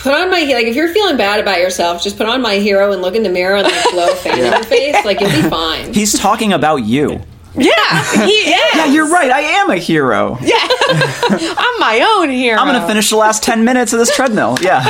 put on my hero like if you're feeling bad about yourself, just put on my hero and look in the mirror and like blow a fan in your face. Like you'll be fine. He's talking about you. Yeah, he is. Yeah, you're right. I am a hero. Yeah, I'm my own hero. I'm gonna finish the last ten minutes of this treadmill. Yeah.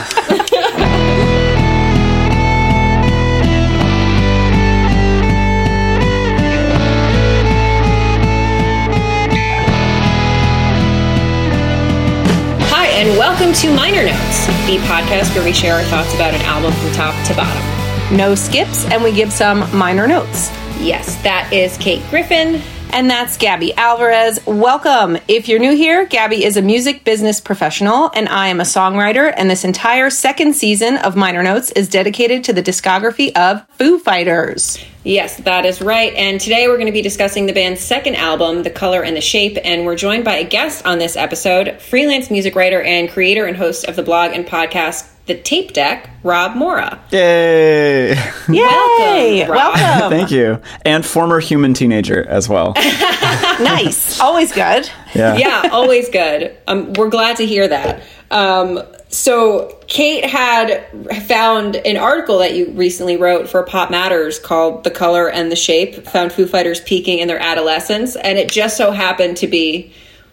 And welcome to Minor Notes, the podcast where we share our thoughts about an album from top to bottom. No skips, and we give some minor notes. Yes, that is Kate Griffin. And that's Gabby Alvarez. Welcome. If you're new here, Gabby is a music business professional, and I am a songwriter. And this entire second season of Minor Notes is dedicated to the discography of Foo Fighters. Yes, that is right. And today we're going to be discussing the band's second album, The Color and the Shape. And we're joined by a guest on this episode, freelance music writer and creator and host of the blog and podcast, The Tape Deck, Rob Mora. Yay! Yay! Welcome, Rob. Welcome. Thank you. And former human teenager as well. nice. Always good. Yeah. yeah, always good. Um, we're glad to hear that. Um, so, Kate had found an article that you recently wrote for PopMatters called The Color and the Shape, found Foo Fighters peaking in their adolescence. And it just so happened to be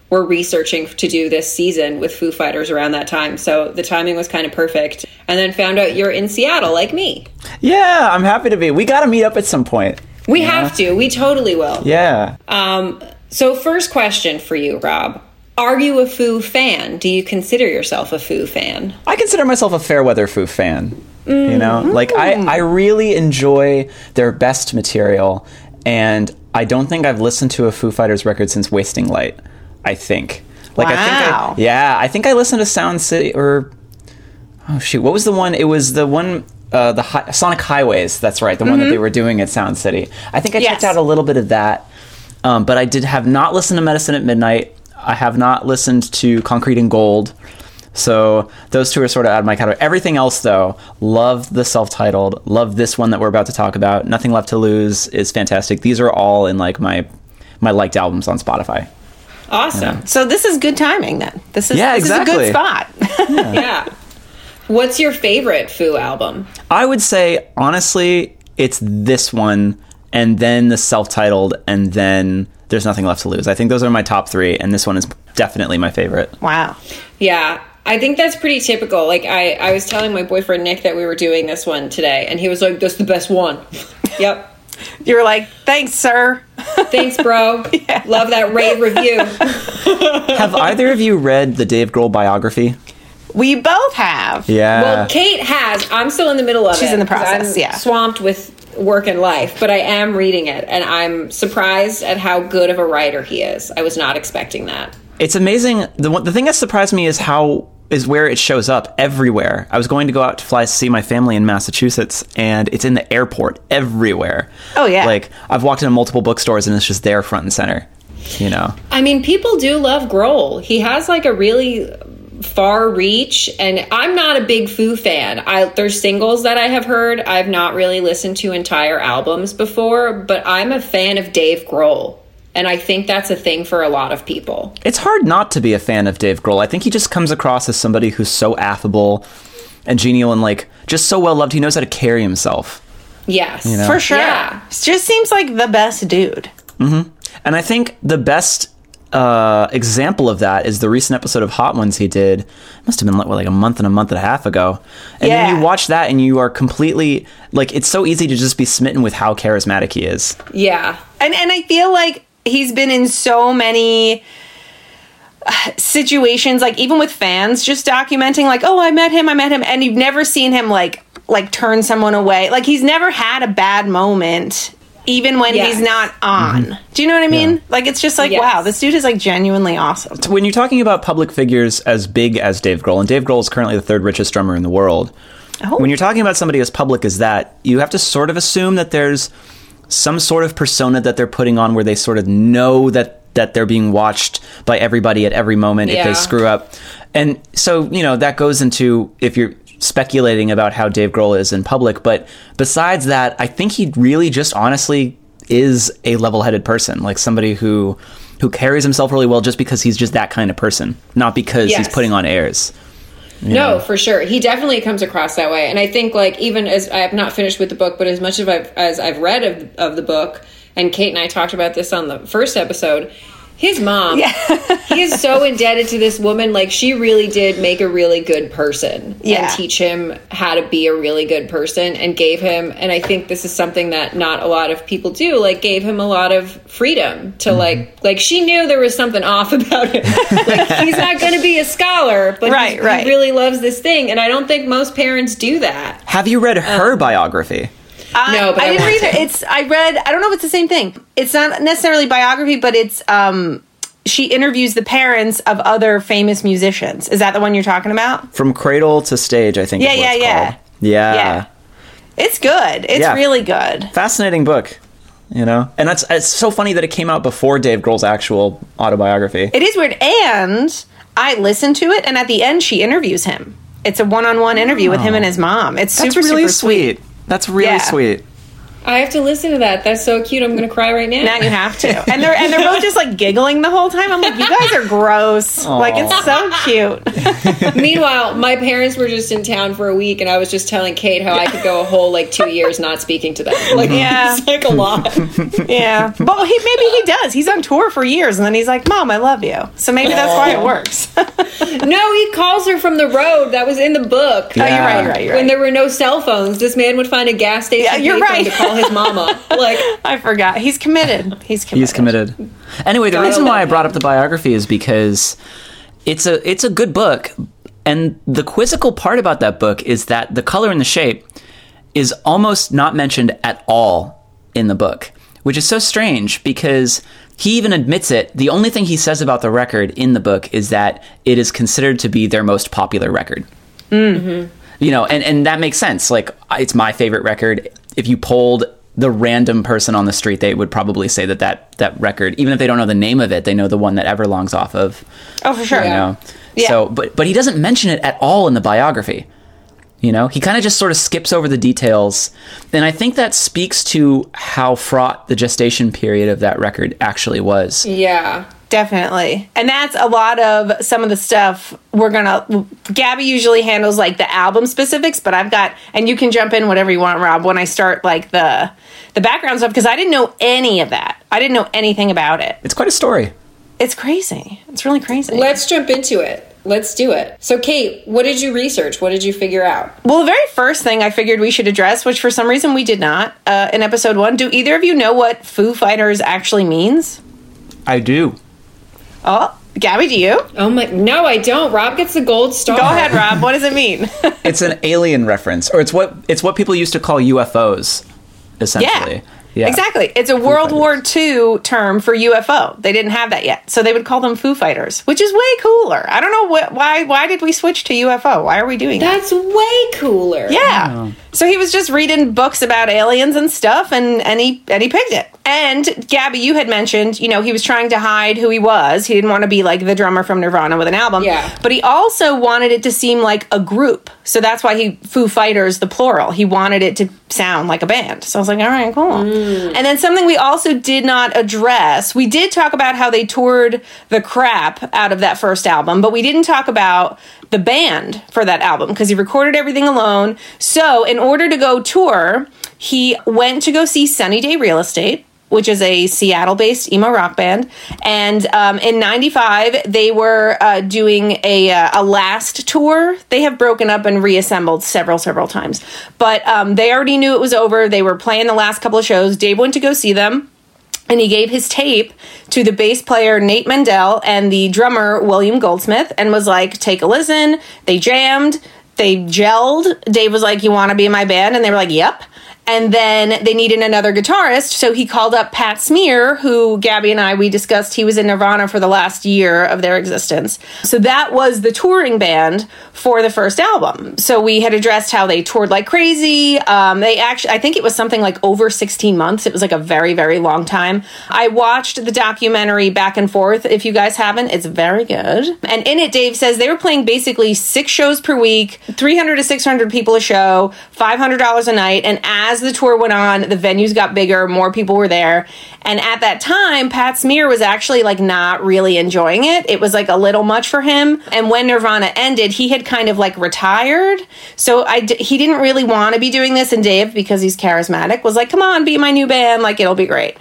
we're researching to do this season with Foo Fighters around that time. So the timing was kind of perfect. And then found out you're in Seattle like me. Yeah, I'm happy to be. We got to meet up at some point. We have to. We totally will. Yeah. Um, so, first question for you, Rob. Are you a Foo fan? Do you consider yourself a Foo fan? I consider myself a Fairweather Foo fan. You know, like I, I really enjoy their best material, and I don't think I've listened to a Foo Fighters record since Wasting Light. I think. Like I think I, yeah, I think I listened to Sound City or oh shoot, what was the one? It was the one uh, the hi- Sonic Highways. That's right, the one that they were doing at Sound City. I think I checked Yes. out a little bit of that, um, but I did have not listened to Medicine at Midnight. I have not listened to Concrete and Gold. So those two are sort of out of my category. Everything else, though, love the self-titled. Love this one that we're about to talk about. Nothing Left to Lose is fantastic. These are all in like my my liked albums on Spotify. Awesome. So this is good timing then. This is, Yeah, this is a good spot. Yeah. What's your favorite Foo album? I would say honestly, it's this one, and then the self-titled, and then There's Nothing Left to Lose. I think those are my top three, and this one is definitely my favorite. wow. Yeah. I think that's pretty typical. Like I, I was telling my boyfriend Nick that we were doing this one today, and he was like, "That's the best one." yep. You were like, thanks, sir. Thanks, bro. Love that rave review. Have either of you read the Dave Grohl biography? We both have. Yeah. Well, Kate has. I'm still in the middle of it. She's in the process, I'm yeah. Swamped with work and life, but I am reading it, and I'm surprised at how good of a writer he is. I was not expecting that. It's amazing. The one, the thing that surprised me is how is where it shows up everywhere. I was going to go out to fly to see my family in Massachusetts, and it's in the airport everywhere. Oh, yeah. Like I've walked into multiple bookstores, and it's just there front and center. You know. I mean, people do love Grohl. He has like a really far reach, and I'm not a big Foo fan. I there's singles that I have heard. I've not really listened to entire albums before, but I'm a fan of Dave Grohl. And I think that's a thing for a lot of people. It's hard not to be a fan of Dave Grohl. I think he just comes across as somebody who's so affable and genial and like just so well loved. He knows how to carry himself. Yes. know? For sure. Yeah. Just seems like the best dude. Mm-hmm. And I think the best uh, example of that is the recent episode of Hot Ones he did. It must have been like, what, like a month and a month and a half ago. And then you watch that and you are completely like it's so easy to just be smitten with how charismatic he is. Yeah. And and I feel like he's been in so many uh, situations like even with fans just documenting like oh I met him I met him and you've never seen him like like turn someone away like he's never had a bad moment even when Yes. he's not on mm-hmm. do you know what I mean Yeah. like it's just like Yes. wow this dude is like genuinely awesome When you're talking about public figures as big as Dave Grohl, and Dave Grohl is currently the third richest drummer in the world. Oh. When you're talking about somebody as public as that, you have to sort of assume that there's some sort of persona that they're putting on where they sort of know that that they're being watched by everybody at every moment if they screw up. And so, you know, that goes into if you're speculating about how Dave Grohl is in public, but besides that, I think he really just honestly is a level-headed person, like somebody who who carries himself really well just because he's just that kind of person, not because he's putting on airs. No, for sure. He definitely comes across that way. And I think like even as I have not finished with the book, but as much as I've as I've read of of the book, and Kate and I talked about this on the first episode, his mom, Yeah. he is so indebted to this woman. Like she really did make a really good person Yeah. and teach him how to be a really good person and gave him and I think this is something that not a lot of people do, like gave him a lot of freedom to Mm-hmm. like like she knew there was something off about him. like he's not gonna be a scholar, but Right, right. he really loves this thing. And I don't think most parents do that. Have you read her biography? No, but I, I didn't read it. It's I read. I don't know if it's the same thing. It's not necessarily biography, but it's um. She interviews the parents of other famous musicians. Is that the one you're talking about? From Cradle to Stage, I think. Yeah, is what yeah, it's yeah. called. Yeah. Yeah. It's good. It's Yeah. really good. Fascinating book. You know, and that's it's so funny that it came out before Dave Grohl's actual autobiography. It is weird. And I listened to it, and at the end, she interviews him. It's a one-on-one interview with him and his mom. It's That's super, really super sweet. sweet. That's really Yeah. sweet. I have to listen to that. That's so cute. I'm gonna cry right now. Now you have to. And they're and they're both just like giggling the whole time. I'm like, you guys are gross. Like it's so cute. Meanwhile, my parents were just in town for a week, and I was just telling Kate how I could go a whole like two years not speaking to them. Like, Yeah. it's like a lot. Yeah. But he maybe he does. He's on tour for years and then he's like, Mom, I love you. So maybe that's why it works. oh, no, he calls her from the road. That was in the book. Oh, you're Yeah. right, you're right, you're When there were no cell phones, this man would find a gas station Yeah, you're payphone right. To call his mama. Like, I forgot. He's committed. He's committed. He's committed. Anyway, the Gotta reason why I brought up the biography is because it's a it's a good book, and the quizzical part about that book is that the color and the shape is almost not mentioned at all in the book, which is so strange because he even admits it. The only thing he says about the record in the book is that it is considered to be their most popular record. Mm-hmm. You know, and, and that makes sense. Like, it's my favorite record. If you polled the random person on the street, they would probably say that that, that record, even if they don't know the name of it, they know the one that Everlong's off of. Oh, for sure. You know? Yeah. So, but but he doesn't mention it at all in the biography. You know, he kind of just sort of skips over the details, and I think that speaks to how fraught the gestation period of that record actually was. yeah. Definitely. And that's a lot of some of the stuff we're going to. Gabby usually handles like the album specifics, but I've got, and you can jump in whatever you want, Rob, when I start like the. The background stuff because I didn't know any of that. I didn't know anything about it. It's quite a story. It's crazy. It's really crazy. Let's jump into it. Let's do it. So, Kate, what did you research? What did you figure out? Well, the very first thing I figured we should address, which for some reason we did not uh, in episode one, do either of you know what Foo Fighters actually means? I do. Oh, Gabby, do you? Oh my! No, I don't. Rob gets the gold star. Go ahead, Rob. What does it mean? It's an alien reference, or it's what it's what people used to call UFOs, essentially. yeah. Exactly. It's a World War II term for UFO. They didn't have that yet. So they would call them Foo Fighters, which is way cooler. I don't know what, why why did we switch to UFO? Why are we doing that? That's way cooler. Yeah. So he was just reading books about aliens and stuff and, and he and he picked it. And Gabby, you had mentioned, you know, he was trying to hide who he was. He didn't want to be like the drummer from Nirvana with an album. Yeah. But he also wanted it to seem like a group. So that's why he Foo Fighters the plural. He wanted it to sound like a band. So I was like, all right, cool. Mm. And then something we also did not address. We did talk about how they toured the crap out of that first album, but we didn't talk about the band for that album because he recorded everything alone. So, in order to go tour, he went to go see Sunny Day Real Estate. Which is a Seattle based emo rock band. And um, in 95, they were uh, doing a, uh, a last tour. They have broken up and reassembled several, several times. But um, they already knew it was over. They were playing the last couple of shows. Dave went to go see them and he gave his tape to the bass player Nate Mendel and the drummer William Goldsmith and was like, take a listen. They jammed, they gelled. Dave was like, You want to be in my band? And they were like, Yep. And then they needed another guitarist, so he called up Pat Smear, who Gabby and I we discussed he was in Nirvana for the last year of their existence. So that was the touring band for the first album. So we had addressed how they toured like crazy. Um, they actually, I think it was something like over 16 months. It was like a very, very long time. I watched the documentary back and forth. If you guys haven't, it's very good. And in it, Dave says they were playing basically six shows per week, 300 to 600 people a show, $500 a night. And as as the tour went on, the venues got bigger, more people were there. And at that time, Pat Smear was actually like not really enjoying it. It was like a little much for him. And when Nirvana ended, he had kind of like retired. So I d- he didn't really want to be doing this. And Dave, because he's charismatic, was like, come on, be my new band. Like, it'll be great.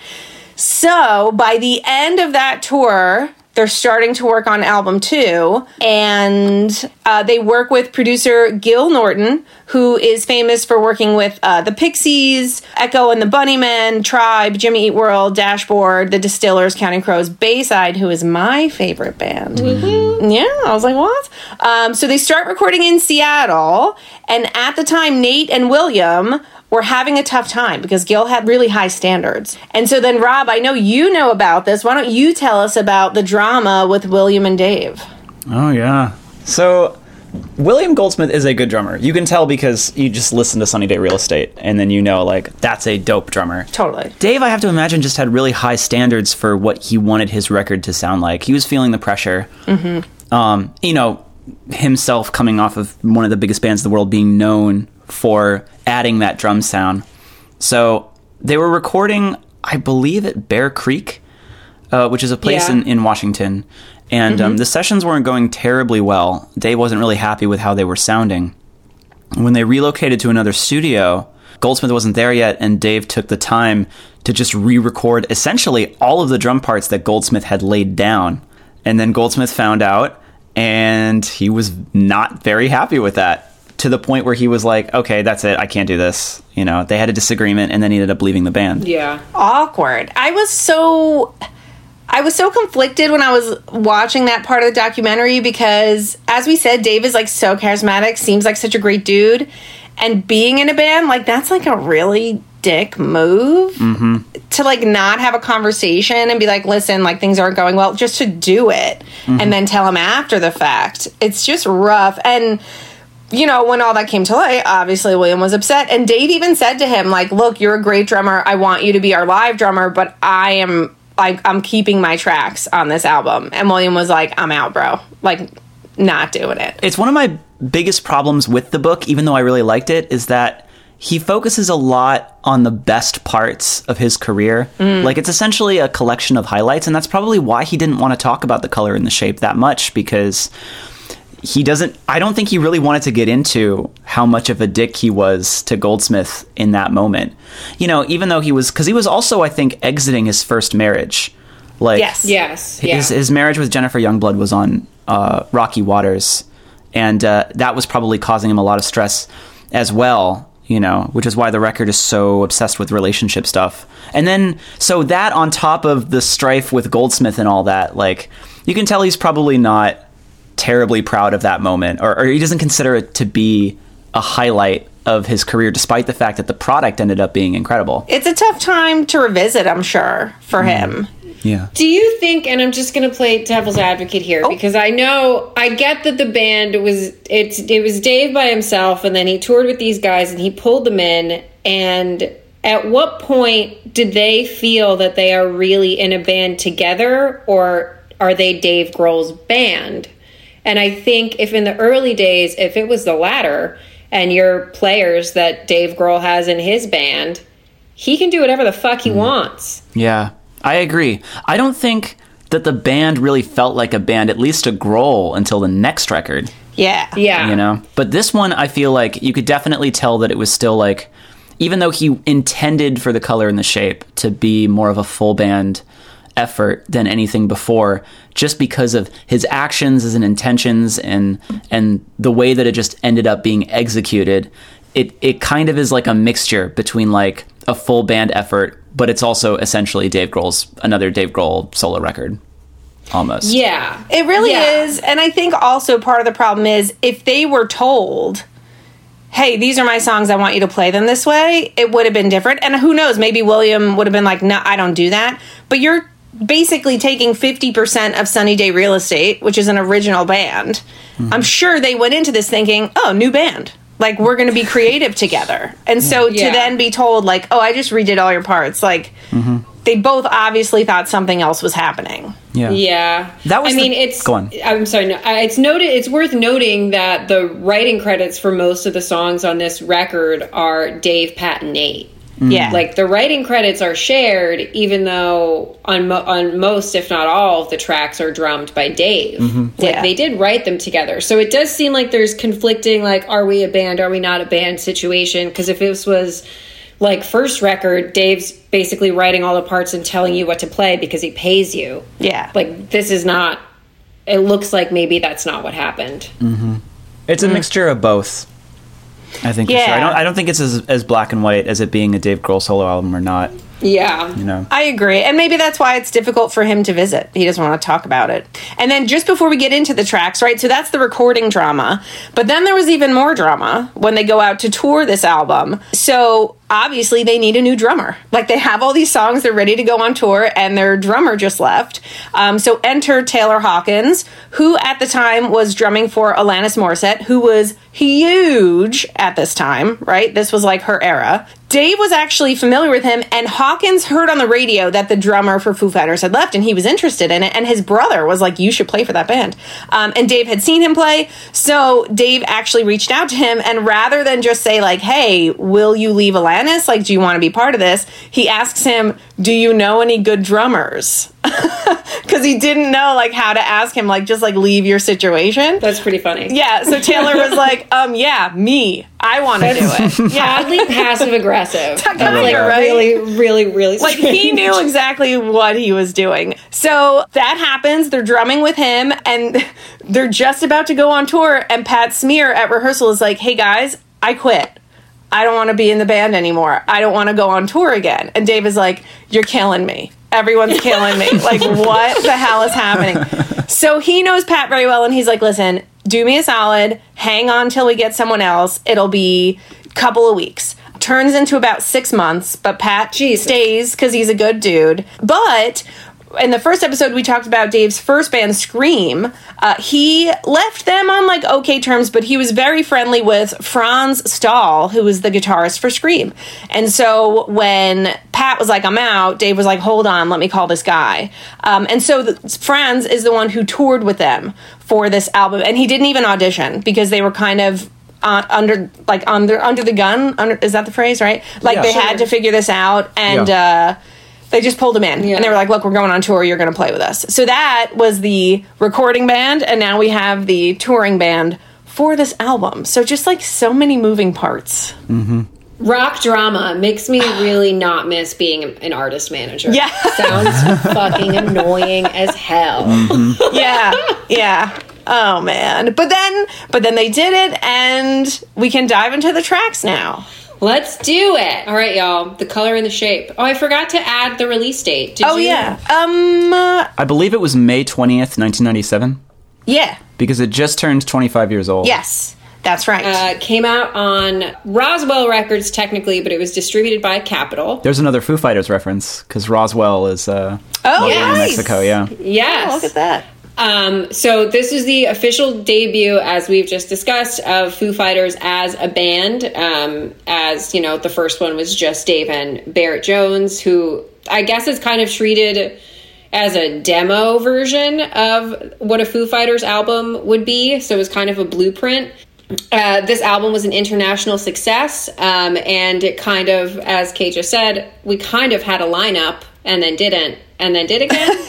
So by the end of that tour, they're starting to work on album two, and uh, they work with producer Gil Norton, who is famous for working with uh, the Pixies, Echo and the Bunnymen, Tribe, Jimmy Eat World, Dashboard, The Distillers, Counting Crows, Bayside, who is my favorite band. Yeah, I was like, what? Um, so they start recording in Seattle, and at the time, Nate and William were having a tough time because Gil had really high standards. And so then, Rob, I know you know about this. Why don't you tell us about the drama with William and Dave? Oh yeah. So William Goldsmith is a good drummer. You can tell because you just listen to Sunny Day Real Estate and then you know like that's a dope drummer. Totally. Dave, I have to imagine, just had really high standards for what he wanted his record to sound like. He was feeling the pressure. Mm-hmm. Um, you know, himself coming off of one of the biggest bands in the world, being known for adding that drum sound. So they were recording, I believe, at Bear Creek, uh, which is a place Yeah. in, in Washington. And um, the sessions weren't going terribly well. Dave wasn't really happy with how they were sounding. When they relocated to another studio, Goldsmith wasn't there yet, and Dave took the time to just re record essentially all of the drum parts that Goldsmith had laid down. And then Goldsmith found out, and he was not very happy with that to the point where he was like, okay, that's it. I can't do this. You know, they had a disagreement, and then he ended up leaving the band. Yeah. Awkward. I was so. I was so conflicted when I was watching that part of the documentary because, as we said, Dave is like so charismatic, seems like such a great dude. And being in a band, like, that's like a really dick move mm-hmm. to like not have a conversation and be like, listen, like things aren't going well, just to do it mm-hmm. and then tell him after the fact. It's just rough. And you know, when all that came to light, obviously William was upset. And Dave even said to him, like, look, you're a great drummer. I want you to be our live drummer, but I am like I'm keeping my tracks on this album. And William was like, I'm out, bro. Like, not doing it. it's one of my biggest problems with the book, even though I really liked it, is that he focuses a lot on the best parts of his career. Mm. Like it's essentially a collection of highlights, and that's probably why he didn't want to talk about the color and the shape that much because he doesn't I don't think he really wanted to get into how much of a dick he was to Goldsmith in that moment. You know, even though he was cuz he was also I think exiting his first marriage. Like Yes. Yes. Yeah. his, his marriage with Jennifer Youngblood was on uh, rocky waters, and uh, that was probably causing him a lot of stress as well. You know, which is why the record is so obsessed with relationship stuff. And then, so that on top of the strife with Goldsmith and all that, like, you can tell he's probably not terribly proud of that moment, or, or he doesn't consider it to be a highlight of his career, despite the fact that the product ended up being incredible. It's a tough time to revisit, I'm sure, for mm. him. Yeah. Do you think, and I'm just going to play devil's advocate here Oh. because I know I get that the band was it's it was Dave by himself, and then he toured with these guys and he pulled them in. And at what point did they feel that they are really in a band together, or are they Dave Grohl's band? And I think if in the early days, if it was the latter, and you're players that Dave Grohl has in his band, he can do whatever the fuck he mm-hmm. wants. Yeah, I agree. I don't think that the band really felt like a band, at least to Grohl, until the next record. Yeah. Yeah. You know, but this one, I feel like you could definitely tell that it was still like, even though he intended for the color and the shape to be more of a full band effort than anything before, just because of his actions and intentions and and the way that it just ended up being executed. It it kind of is like a mixture between like a full band effort, but it's also essentially Dave Grohl's another Dave Grohl solo record, almost. Yeah. It really Yeah. is. And I think also part of the problem is if they were told, hey, these are my songs, I want you to play them this way, it would have been different. And who knows, maybe William would have been like, no, I don't do that. But you're basically taking 50% of Sunny Day Real Estate, which is an original band. I'm sure they went into this thinking, oh, new band. Like, we're going to be creative together. And so to then be told, like, oh, I just redid all your parts, like, they both obviously thought something else was happening. Yeah. Yeah, That was I mean, it's. Go on. I'm sorry. No, it's noted. It's worth noting that the writing credits for most of the songs on this record are Dave, Pat, and Nate. Mm. Yeah. Like the writing credits are shared, even though on mo- on most, if not all, of the tracks are drummed by Dave. Mm-hmm. Like Yeah. they did write them together, so it does seem like there's conflicting. Like, are we a band? Are we not a band? Situation. Because if this was like first record, Dave's basically writing all the parts and telling you what to play because he pays you. Yeah. Like this is not. It looks like maybe that's not what happened. Mm-hmm. It's a mm. mixture of both. I think. for sure. I don't. I don't think it's as, as black and white as it being a Dave Grohl solo album or not. Yeah. You know. I agree. And maybe that's why it's difficult for him to visit. He doesn't want to talk about it. And then just before we get into the tracks, right? So that's the recording drama. But then there was even more drama when they go out to tour this album. So obviously they need a new drummer. Like they have all these songs, they're ready to go on tour, and their drummer just left. Um, so enter Taylor Hawkins, who at the time was drumming for Alanis Morissette, who was huge at this time, right? This was like her era. Dave was actually familiar with him, and Hawkins heard on the radio that the drummer for Foo Fighters had left, and he was interested in it. And his brother was like, "You should play for that band." Um, and Dave had seen him play, so Dave actually reached out to him, and rather than just say like, "Hey, will you leave Alanis? Like, do you want to be part of this?" He asks him, "Do you know any good drummers?" Because he didn't know like how to ask him, like just like leave your situation. That's pretty funny. Yeah, so Taylor was like, um, yeah, me. I want to do it. Yeah. Oddly passive aggressive. Like really, really, really. Like he knew exactly what he was doing. So that happens. They're drumming with him and they're just about to go on tour. And Pat Smear at rehearsal is like, hey guys, I quit. I don't want to be in the band anymore. I don't want to go on tour again. And Dave is like, You're killing me. Everyone's killing me. Like, what the hell is happening? So he knows Pat very well, and he's like, Listen, do me a solid. Hang on till we get someone else. It'll be a couple of weeks. Turns into about six months, but Pat Jesus. stays because he's a good dude. But in the first episode, we talked about Dave's first band, Scream. Uh, he left them on like okay terms, but he was very friendly with Franz Stahl, who was the guitarist for Scream. And so when Pat was like, "I'm out," Dave was like, "Hold on, let me call this guy." Um, and so the, Franz is the one who toured with them for this album, and he didn't even audition because they were kind of. Uh, under like under under the gun under is that the phrase right like Yeah. they Sure. had to figure this out and Yeah. uh they just pulled him in Yeah. and they were like, look, we're going on tour. You're going to play with us. So that was the recording band. And now we have the touring band for this album. So just like so many moving parts. Mm-hmm. rock drama makes me really not miss being an artist manager. Yeah. sounds fucking annoying as hell. Mm-hmm. Yeah. yeah. Oh man. But then, but then they did it and we can dive into the tracks now. Let's do it. All right, y'all. The color and the shape. Oh, I forgot to add the release date. Did Oh you? yeah. Um, uh, I believe it was May twentieth, nineteen ninety seven, yeah. because it just turned twenty five years old. Yes. That's right. Uh, came out on Roswell Records technically, but it was distributed by Capitol. There's another Foo Fighters reference because Roswell is uh, oh, yeah, in. Mexico. Yeah. Yes. Oh, look at that. Um, so this is the official debut, as we've just discussed, of Foo Fighters as a band. Um, as you know, the first one was just Dave and Barrett Jones, who I guess is kind of treated as a demo version of what a Foo Fighters album would be. So it was kind of a blueprint. Uh, this album was an international success, um, and it kind of, as Kate just said, we kind of had a lineup and then didn't, and then did again.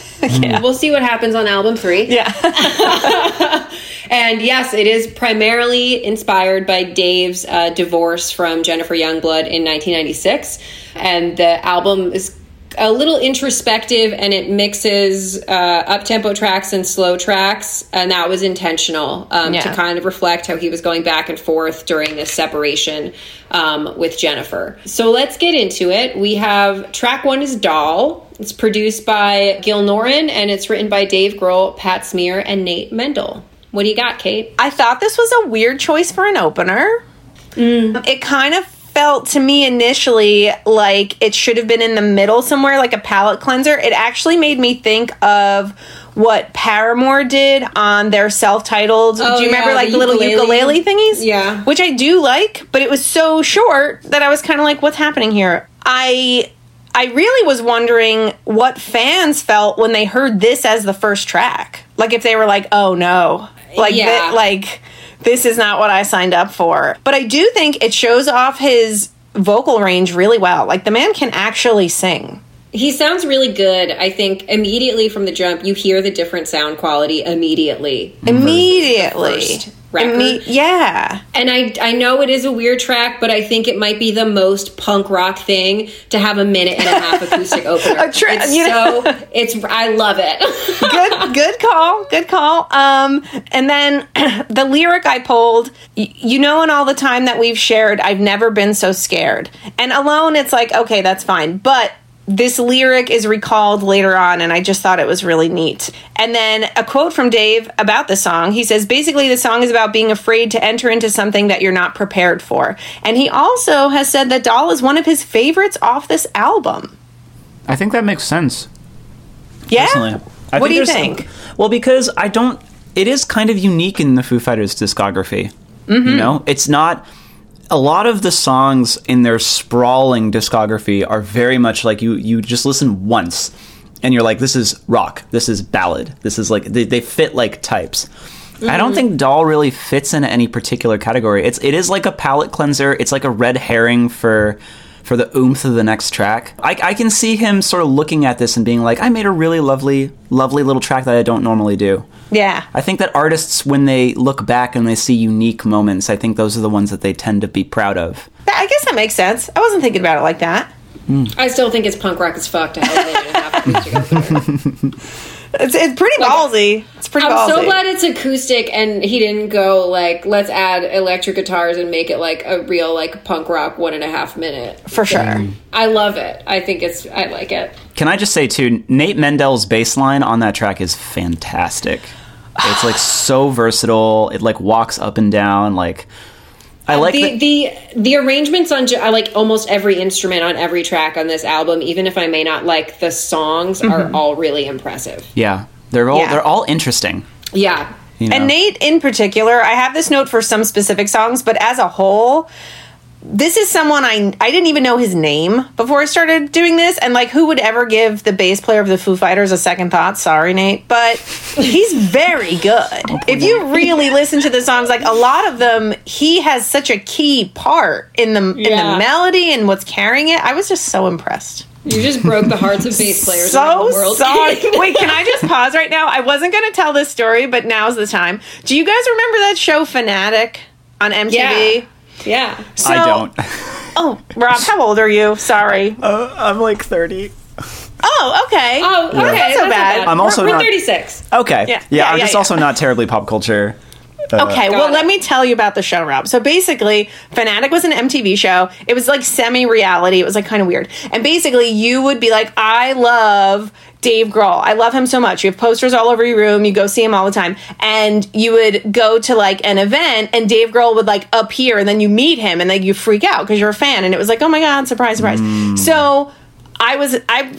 We'll see what happens on album three. Yeah. And yes, it is primarily inspired by Dave's uh, divorce from Jennifer Youngblood in 1996. And the album is a little introspective and it mixes uh, up tempo tracks and slow tracks. And that was intentional um, Yeah. to kind of reflect how he was going back and forth during this separation um, with Jennifer. So let's get into it. We have track one is Doll. It's produced by Gil Norton and it's written by Dave Grohl, Pat Smear, and Nate Mendel. What do you got, Kate? I thought this was a weird choice for an opener. It kind of felt to me initially like it should have been in the middle somewhere, like a palate cleanser. It actually made me think of what Paramore did on their self-titled. Oh, do you remember yeah, like the little ukulele? thingies? Yeah. which I do like, but it was so short that I was kind of like, "What's happening here?" I. I really was wondering what fans felt when they heard this as the first track. Like if they were like, "Oh no." Like Yeah. thi- like this is not what I signed up for. But I do think it shows off his vocal range really well. Like the man can actually sing. He sounds really good. I think immediately from the jump, you hear the different sound quality immediately. Immediately. Record. Yeah. And I, I know it is a weird track, but I think it might be the most punk rock thing to have a minute and a half acoustic opener. A tra- it's you know- so it's I love it. good good call good call um and then the lyric i pulled you know in all the time that we've shared i've never been so scared and alone it's like okay that's fine but this lyric is recalled later on and i just thought it was really neat and then a quote from dave about the song he says basically the song is about being afraid to enter into something that you're not prepared for and he also has said that doll is one of his favorites off this album I think that makes sense. yeah Personally. I what do you there's- think Well, because I don't. It is kind of unique in the Foo Fighters discography. Mm-hmm. You know, it's not. A lot of the songs in their sprawling discography are very much like you. You just listen once, and you're like, "This is rock. This is ballad. This is like they, they fit like types." I Mm-hmm. don't think Doll really fits in any particular category. It's it is like a palate cleanser. It's like a red herring for for the oomph of the next track. I, I can see him sort of looking at this and being like, I made a really lovely, lovely little track that I don't normally do. yeah I think that artists, when they look back and they see unique moments, I think those are the ones that they tend to be proud of. I guess that makes sense. I wasn't thinking about it like that. I still think it's punk rock as fuck to have a minute and a half acoustic opener. It's, it's pretty ballsy. It's pretty I'm ballsy. so glad it's acoustic and he didn't go like let's add electric guitars and make it like a real like punk rock one and a half minute. For sure. I love it. I think it's I like it. Can I just say, too, Nate Mendel's bass line on that track is fantastic. It's like so versatile. It like walks up and down. Like, I um, like the, the, the the arrangements on I like almost every instrument on every track on this album, even if I may not like the songs, are mm-hmm. all really impressive. yeah. They're all Yeah. they're all interesting. Yeah. you know? And Nate, in particular, I have this note for some specific songs, but as a whole, this is someone I I didn't even know his name before I started doing this, and like, who would ever give the bass player of the Foo Fighters a second thought? Sorry, Nate, but he's very good. Oh, if you really listen to the songs, like a lot of them, he has such a key part in the in the melody and what's carrying it. I was just so impressed. You just broke the hearts of bass players around so the world. sorry. Wait, can I just pause right now? I wasn't going to tell this story, but now's the time. Do you guys remember that show Fanatic on MTV? Yeah. Yeah. So, I don't. Oh, Rob, how old are you? Sorry. Uh, I'm like 30. Oh, okay. Oh, okay. That's not so that's not bad. I'm We're- also we're, not- 36. Okay. Yeah. Yeah, Yeah, I'm yeah, just yeah. also not terribly pop culture. Uh, Okay, well, it. let me tell you about the show, Rob. So basically, Fanatic was an MTV show. It was like semi reality. It was like kind of weird. And basically, you would be like, I love Dave Grohl. I love him so much. You have posters all over your room. You go see him all the time. And you would go to like an event, and Dave Grohl would like appear, and then you meet him, and then you freak out because you're a fan. And it was like, oh my God, surprise, surprise. Mm. So I was, I.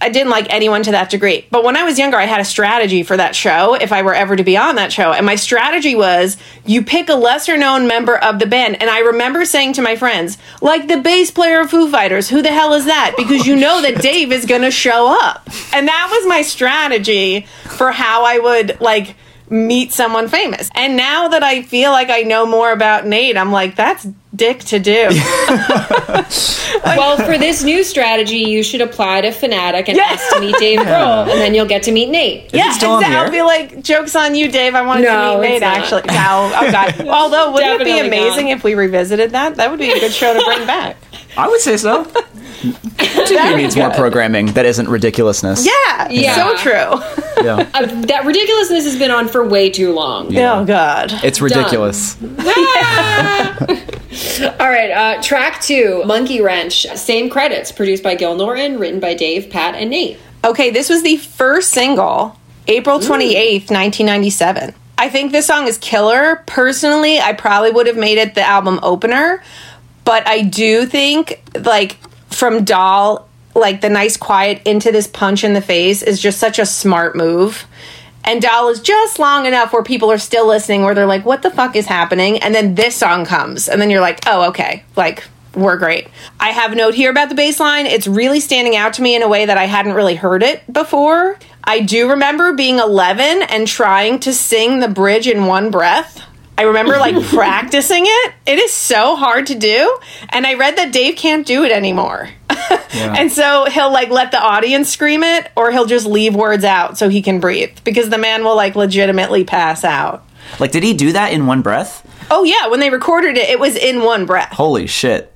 I didn't like anyone to that degree. But when I was younger, I had a strategy for that show if I were ever to be on that show. And my strategy was you pick a lesser known member of the band. And I remember saying to my friends, like the bass player of Foo Fighters, who the hell is that? Because you know that oh, Dave is going to show up. And that was my strategy for how I would like meet someone famous. And now that I feel like I know more about Nate, I'm like, that's dick to do. Well, for this new strategy, you should apply to Fanatic and Yeah. ask to meet Dave Grohl, and then you'll get to meet Nate. Yeah, still on I'll be like, jokes on you, Dave. I wanted No, to meet Nate. not. Actually, no. Oh god. Although, wouldn't it be amazing not. if we revisited that? That would be a good show to bring back. I would say so. TV needs more programming that isn't ridiculousness. Yeah, Yeah. so true. Yeah. Uh, that ridiculousness has been on for way too long. Yeah. Oh god. It's ridiculous. All right, uh, track two, Monkey Wrench. Same credits, produced by Gil Norton, written by Dave, Pat, and Nate. Okay, this was the first single, April 28th, 1997. I think this song is killer. Personally, I probably would have made it the album opener, but I do think, like, from Doll, like, the nice quiet into this punch in the face is just such a smart move. And Doll is just long enough where people are still listening, where they're like, what the fuck is happening? And then this song comes, and then you're like, oh, okay. Like, were great. I have a note here about the bass line. It's really standing out to me in a way that I hadn't really heard it before. I do remember being 11 and trying to sing the bridge in one breath. I remember like practicing it. It is so hard to do. And I read that Dave can't do it anymore. and so he'll like let the audience scream it or he'll just leave words out so he can breathe because the man will like legitimately pass out. Like, did he do that in one breath? Oh yeah, when they recorded it, it was in one breath. Holy shit.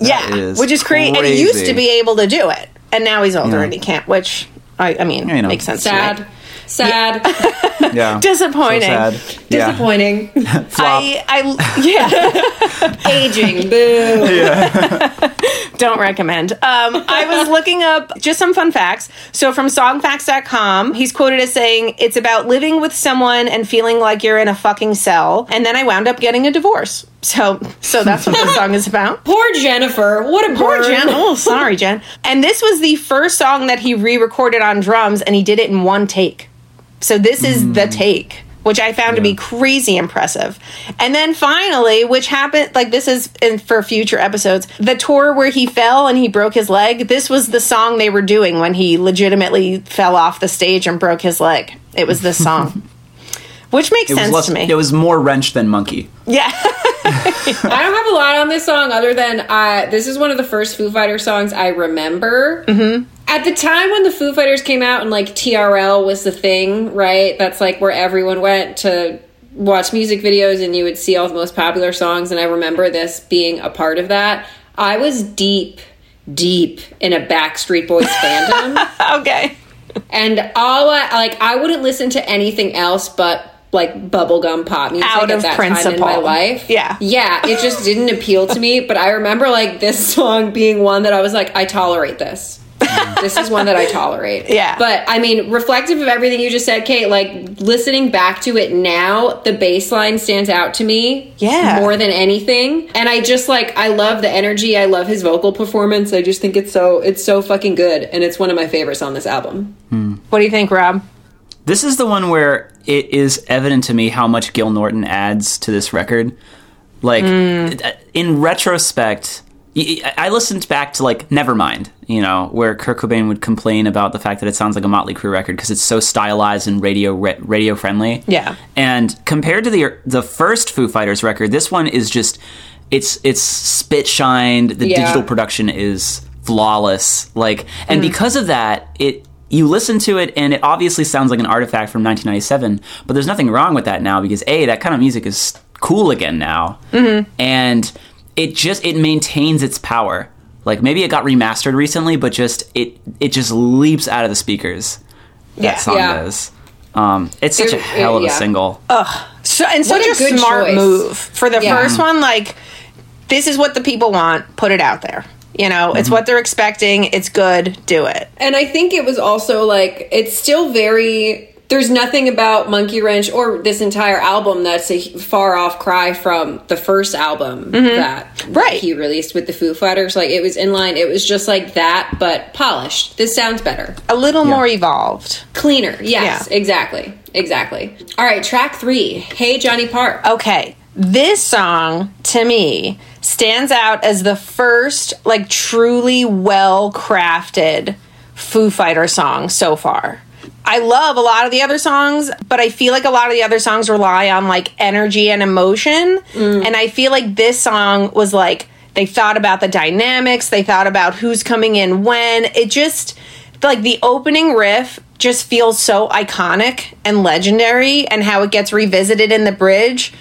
yeah, is which is crazy. And he used to be able to do it, and now he's older Yeah. and he can't. Which I, I mean, You know. makes sense. To me. Sad. Sad. Yeah. Disappointing. So sad. Yeah. Disappointing. I, I, yeah, Aging. Boo. don't recommend. Um, I was looking up just some fun facts. So from songfacts.com, he's quoted as saying, "It's about living with someone and feeling like you're in a fucking cell." And then I wound up getting a divorce. So, so that's what the song is about. Poor Jennifer. What a Poor burn. Jen. Oh, sorry, Jen. And this was the first song that he re recorded on drums, and he did it in one take. So this is the hmm. take, which I found to be crazy impressive. And then finally, which happened, like this is in, for future episodes, the tour where he fell and he broke his leg, this was the song they were doing when he legitimately fell off the stage and broke his leg. It was this song. Which makes It sense less, to me. it was more wrench than monkey. yeah. I don't have a lot on this song other than uh, this is one of the first Foo Fighters songs I remember. Mm-hmm. At the time when the Foo Fighters came out and like TRL was the thing, right? That's like where everyone went to watch music videos and you would see all the most popular songs. And I remember this being a part of that. I was deep, deep in a Backstreet Boys fandom. okay. And all I like, I wouldn't listen to anything else but like bubblegum pop music Out of that time in principle. my life. Yeah. yeah, it just didn't appeal to me. But I remember like this song being one that I was like, I tolerate this. this is one that I tolerate. Yeah. But I mean, reflective of everything you just said, Kate, like listening back to it now, the bass line stands out to me. Yeah. More than anything. And I just like I love the energy. I love his vocal performance. I just think it's so it's so fucking good. And it's one of my favorites on this album. Hmm. What do you think, Rob? This is the one where it is evident to me how much Gil Norton adds to this record. Like, hmm. in retrospect, I listened back to like Nevermind, you know, where Kurt Cobain would complain about the fact that it sounds like a Motley Crue record because it's so stylized and radio ra- radio friendly. Yeah. And compared to the the first Foo Fighters record, this one is just it's it's spit shined. The Yeah. digital production is flawless. Like, and hmm. because of that, it you listen to it and it obviously sounds like an artifact from 1997. But there's nothing wrong with that now because a that kind of music is cool again now, and it just it maintains its power. Like maybe it got remastered recently, but just it it just leaps out of the speakers. That Yeah. song Yeah. does. Um, it's such It- a hell of it- a yeah. single. So and such a a, good smart choice. move for the Yeah. first one. Like, this is what the people want. Put it out there. You know, it's mm-hmm. what they're expecting. It's good. Do it. And I think it was also like it's still very there's nothing about Monkey Wrench or this entire album that's a far off cry from the first album mm-hmm. that Right. he released with the Foo Fighters. Like it was in line. It was just like that, but polished. This sounds better, A little more evolved. cleaner. Yes, Yeah. exactly, exactly. All right, track three. Hey Johnny Park. Okay, this song to me stands out as the first like truly well crafted Foo Fighter song so far. I love a lot of the other songs, but I feel like a lot of the other songs rely on like energy and emotion. Mm. And I feel like this song was like they thought about the dynamics, they thought about who's coming in when. It just like the opening riff just feels so iconic and legendary and how it gets revisited in the bridge.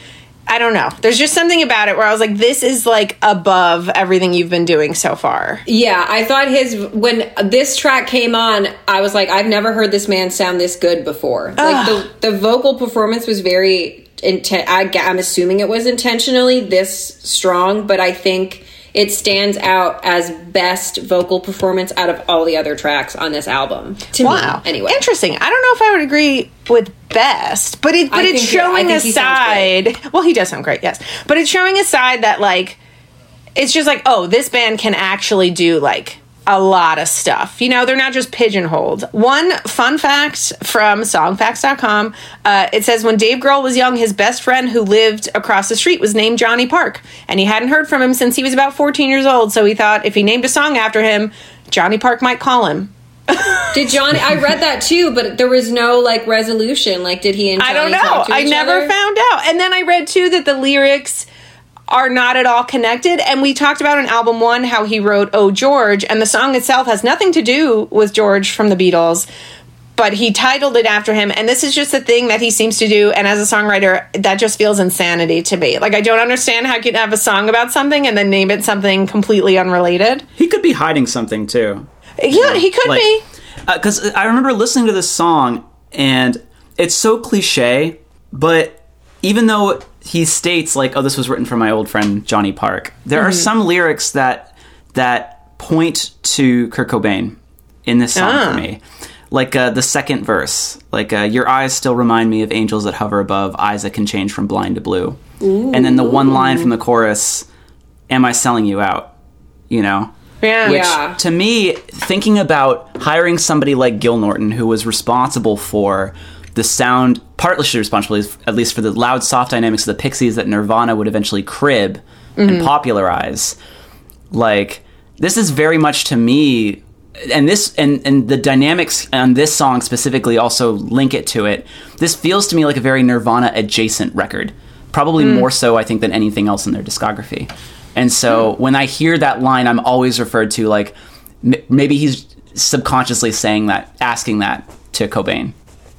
I don't know. There's just something about it where I was like, this is like above everything you've been doing so far. Yeah, I thought his when this track came on, I was like, I've never heard this man sound this good before. Like the the vocal performance was very I'm assuming it was intentionally this strong, but I think it stands out as best vocal performance out of all the other tracks on this album. To Wow. me, anyway. Interesting. I don't know if I would agree with best, but it but I it's showing a he side. Well, he does sound great, yes. But it's showing a side that like it's just like, oh, this band can actually do like a lot of stuff. You know, they're not just pigeonholed. One fun fact from songfacts.com uh, it says when Dave Grohl was young, his best friend who lived across the street was named Johnny Park. And he hadn't heard from him since he was about 14 years old. So he thought if he named a song after him, Johnny Park might call him. Did Johnny? I read that too, but there was no like resolution. Like, did he and Johnny I don't know. I never other? found out. And then I read too that the lyrics are not at all connected. And we talked about in album one how he wrote Oh George, and the song itself has nothing to do with George from the Beatles. But he titled it after him, and this is just a thing that he seems to do. And as a songwriter, that just feels insanity to me. Like, I don't understand how you can have a song about something and then name it something completely unrelated. He could be hiding something too. Yeah, he could Like- be. Uh, because I remember listening to this song and it's so cliche, but even though he states like, "Oh, this was written for my old friend Johnny Park," there are some lyrics that that point to Kurt Cobain in this song Ah. for me. Like uh, the second verse, like uh, "Your eyes still remind me of angels that hover above, eyes that can change from blind to blue," and then the one line from the chorus, "Am I selling you out?" You know, Yeah. which Yeah. to me, thinking about hiring somebody like Gil Norton, who was responsible for the sound, partly responsible, at least for the loud, soft dynamics of the Pixies that Nirvana would eventually crib and mm-hmm. popularize. Like this is very much to me, and this and and the dynamics on this song specifically also link it to it. This feels to me like a very Nirvana adjacent record, probably mm. more so I think than anything else in their discography. And so mm. when I hear that line, I'm always referred to like m- maybe he's subconsciously saying that, asking that to Cobain.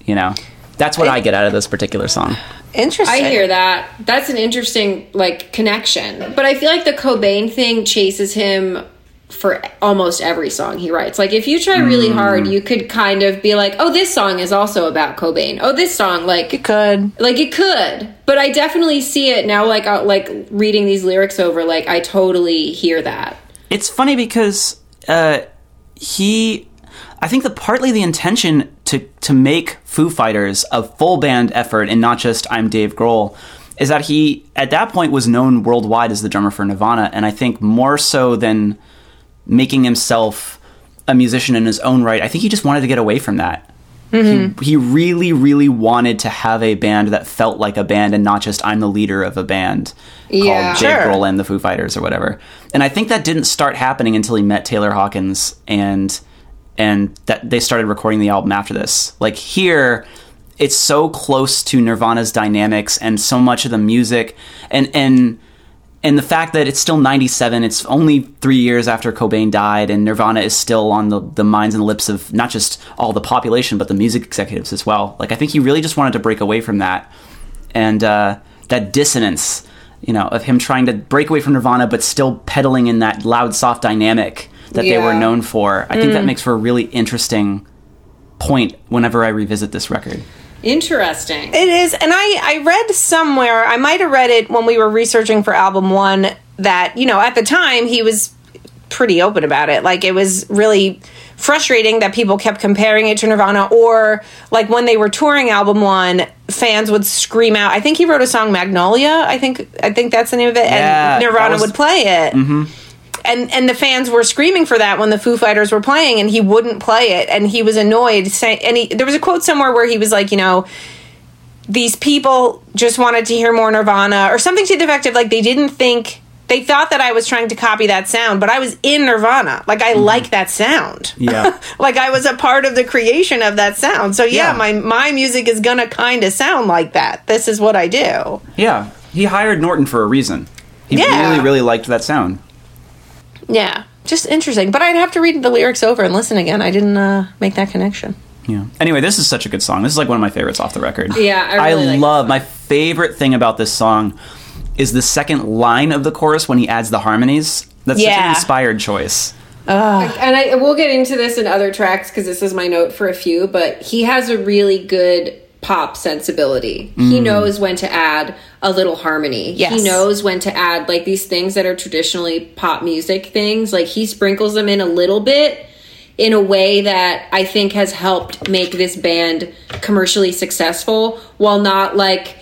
You know, that's what I get out of this particular song. Interesting. I hear that. That's an interesting like connection. But I feel like the Cobain thing chases him for almost every song he writes. Like if you try really hard, you could kind of be like, "Oh, this song is also about Cobain." Oh, this song like it could. like it could. But I definitely see it now like uh, like reading these lyrics over like I totally hear that. It's funny because uh, he, I think that partly the intention to to make Foo Fighters a full band effort and not just I'm Dave Grohl is that he at that point was known worldwide as the drummer for Nirvana, and I think more so than making himself a musician in his own right, I think he just wanted to get away from that. Mm-hmm. He, he really, really wanted to have a band that felt like a band and not just I'm the leader of a band Yeah. called Dave Sure. Grohl and the Foo Fighters or whatever. And I think that didn't start happening until he met Taylor Hawkins and and that they started recording the album after this. Like here, it's so close to Nirvana's dynamics and so much of the music and and and the fact that it's still 97 it's only three years after cobain died and nirvana is still on the, the minds and lips of not just all the population but the music executives as well like i think he really just wanted to break away from that and uh, that dissonance you know of him trying to break away from nirvana but still pedaling in that loud soft dynamic that they were known for i think that mm. makes for a really interesting point whenever i revisit this record Interesting. It is, and I I read somewhere. I might have read it when we were researching for album one that you know at the time he was pretty open about it. Like it was really frustrating that people kept comparing it to Nirvana, or like when they were touring album one, fans would scream out. I think he wrote a song Magnolia. I think I think that's the name of it, Yeah, and Nirvana was- would play it. Mm-hmm. And, and the fans were screaming for that when the Foo Fighters were playing, and he wouldn't play it, and he was annoyed. Saying, and he, there was a quote somewhere where he was like, you know, these people just wanted to hear more Nirvana or something to the effect of like they didn't think they thought that I was trying to copy that sound, but I was in Nirvana. Like I mm-hmm. like that sound. Yeah. like I was a part of the creation of that sound. So yeah, Yeah. my my music is gonna kind of sound like that. This is what I do. yeah he hired norton for a reason he Yeah. really really liked that sound Yeah, just interesting. But I'd have to read the lyrics over and listen again. I didn't uh, make that connection. Yeah. Anyway, this is such a good song. This is like one of my favorites off the record. Yeah, I really like love my favorite thing about this song is the second line of the chorus when he adds the harmonies. That's such an inspired choice. and I we'll get into this in other tracks because this is my note for a few. But he has a really good pop sensibility. He mm. knows when to add a little harmony. Yes. He knows when to add like these things that are traditionally pop music things. Like he sprinkles them in a little bit in a way that I think has helped make this band commercially successful while not like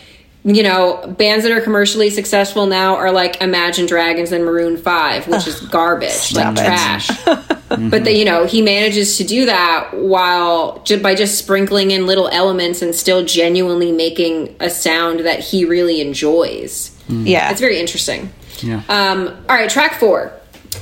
you know, bands that are commercially successful now are like Imagine Dragons and Maroon 5, which is garbage, like it. trash. But that you know he manages to do that while ju- by just sprinkling in little elements and still genuinely making a sound that he really enjoys. Yeah. It's very interesting. Yeah. Um, all right, track four.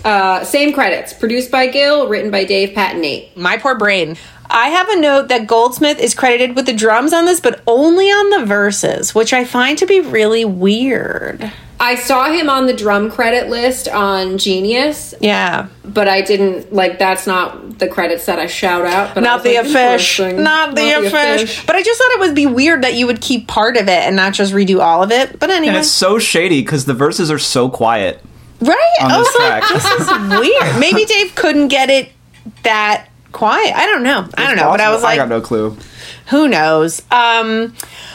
Uh, same credits. Produced by Gil, written by Dave, Pat, and My poor brain. I have a note that Goldsmith is credited with the drums on this, but only on the verses, which I find to be really weird. I saw him on the drum credit list on Genius, Yeah. but I didn't like. That's not the credits that I shout out. But Not was the like, fish. interesting. Not the fish. But I just thought it would be weird that you would keep part of it and not just redo all of it. But anyway. And it's so shady because the verses are so quiet. right? on I was this like, this is weird. Maybe Dave couldn't get it that quiet. I don't know. I don't know. But I was like, I like, got no clue. who knows um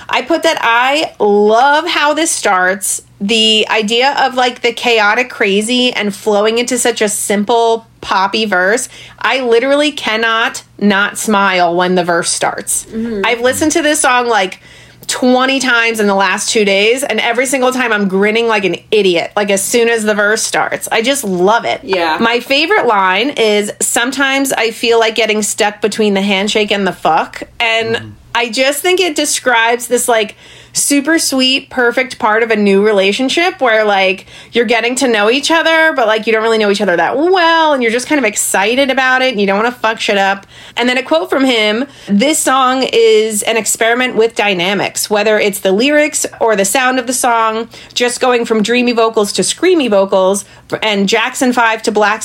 i put that i love how this starts the idea of like the chaotic crazy and flowing into such a simple poppy verse i literally cannot not smile when the verse starts mm-hmm. i've listened to this song like 20 times in the last two days and every single time i'm grinning like an idiot like as soon as the verse starts i just love it Yeah. my favorite line is sometimes I feel like getting stuck between the handshake and the fuck. And mm. I just think it describes this like super sweet, perfect part of a new relationship where like you're getting to know each other, but like you don't really know each other that well and you're just kind of excited about it and you don't want to fuck shit up. And then a quote from him this song is an experiment with dynamics, whether it's the lyrics or the sound of the song, just going from dreamy vocals to screamy vocals, and Jackson 5 to Black,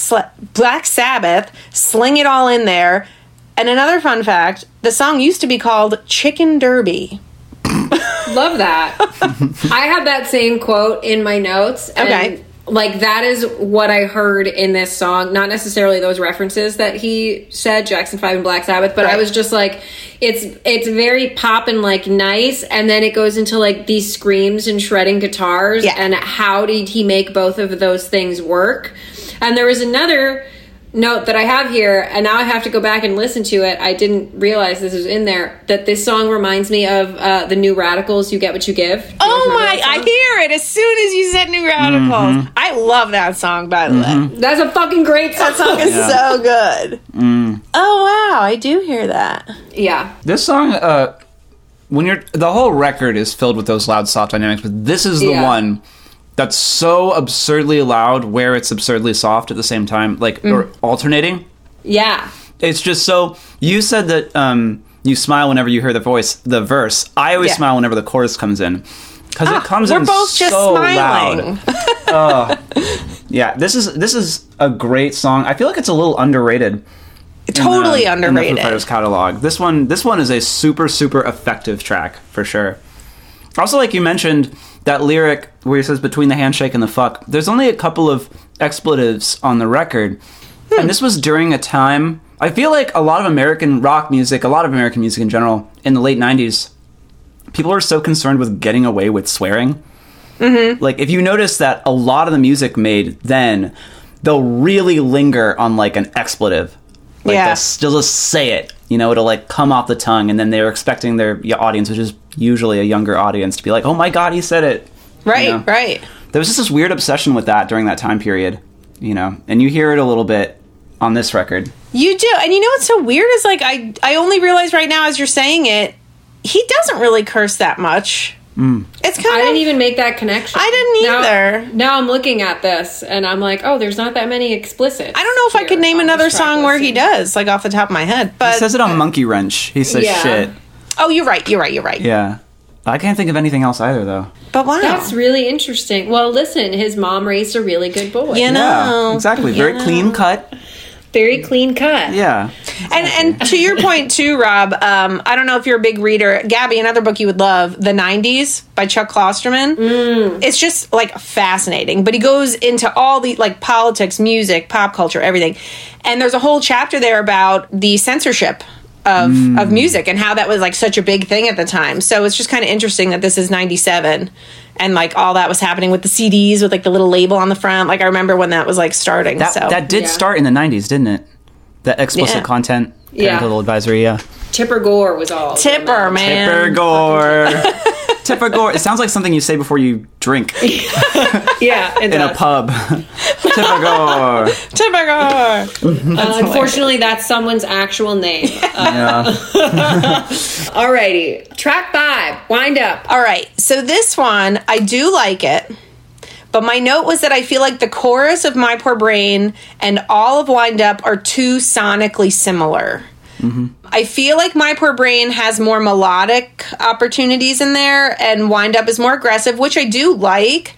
Black Sabbath, sling it all in there. And another fun fact the song used to be called Chicken Derby. Love that. I have that same quote in my notes. and, Okay. like that is what I heard in this song. Not necessarily those references that he said, Jackson Five and Black Sabbath, but I was just like, it's it's very pop and like nice, and then it goes into like these screams and shredding guitars, Yeah. and how did he make both of those things work? And there was another note that I have here, and now I have to go back and listen to it. I didn't realize this was in there. That this song reminds me of uh, the New Radicals. You get what you give. You Oh my, I hear it as soon as you said New Radicals. I love that song, by the way. That's a fucking great song. That song is so good. Oh, wow, I do hear that. yeah. This song, uh, when you're the whole record is filled with those loud, soft dynamics, but this is the Yeah. one that's so absurdly loud where it's absurdly soft at the same time, like or mm. alternating. Yeah. It's just so. You said that um, you smile whenever you hear the voice, the verse. I always Yeah. smile whenever the chorus comes in because it ah, comes We're in both just so smiling. loud. Yeah, this is this is a great song. I feel like it's a little underrated. in the- Totally in the Foo underrated. Fighters catalog. This one, this one is a super, super effective track for sure. Also, like you mentioned, that lyric where he says "between the handshake and the fuck." There's only a couple of expletives on the record, Hmm. and this was during a time. I feel like a lot of American rock music, a lot of American music in general, in the late '90s, people were so concerned with getting away with swearing. Mm-hmm. Like, if you notice that a lot of the music made then, they'll really linger on like an expletive. Like Yeah. they'll still just say it. You know, it'll like come off the tongue, and then they're expecting their audience, which is usually a younger audience, to be like, "Oh my god, he said it!" Right, You know? right. There was just this weird obsession with that during that time period. You know, and you hear it a little bit on this record. You do. And you know what's so weird is like I I only realize right now as you're saying it, he doesn't really curse that much. Mm. It's kind I of didn't even make that connection. I didn't Now- either. Now, I'm looking at this and I'm like, oh, there's not that many explicit. I don't know if I could name another song where he does, like off the top of my head. But He says it on Monkey Wrench. He says Yeah. shit. oh, you're right. You're right. You're right. Yeah. I can't think of anything else either, though. But wow, That's really interesting. Well, listen, his mom raised a really good boy. You know. Yeah, exactly. Very know. clean cut. Very clean cut. Yeah. And and to your point too, Rob. Um, I don't know if you're a big reader. Gabby, another book you would love, "The '90s" by Chuck Klosterman. Mm. It's just like fascinating. But he goes into all the like politics, music, pop culture, everything. And there's a whole chapter there about the censorship of of music and how that was like such a big thing at the time. So it's just kind of interesting that this is '97 and like all that was happening with the CDs with like the little label on the front. Like I remember when that was like starting. That, so that did Yeah. start in the 90s, didn't it? That explicit Yeah. content. Yeah. Parental advisory, yeah. Tipper Gore was all. Tipper man. Tipper Gore. Tipper Gore. It sounds like something you say before you drink Yeah, it in a does. pub. Typical. Typical. Uh, unfortunately, that's someone's actual name. Uh, Yeah. alrighty, track five, wind up. All right. So this one, I do like it. But my note was that I feel like the chorus of My Poor Brain and all of Wind Up are too sonically similar. I feel like My Poor Brain has more melodic opportunities in there, and Wind Up is more aggressive, which I do like.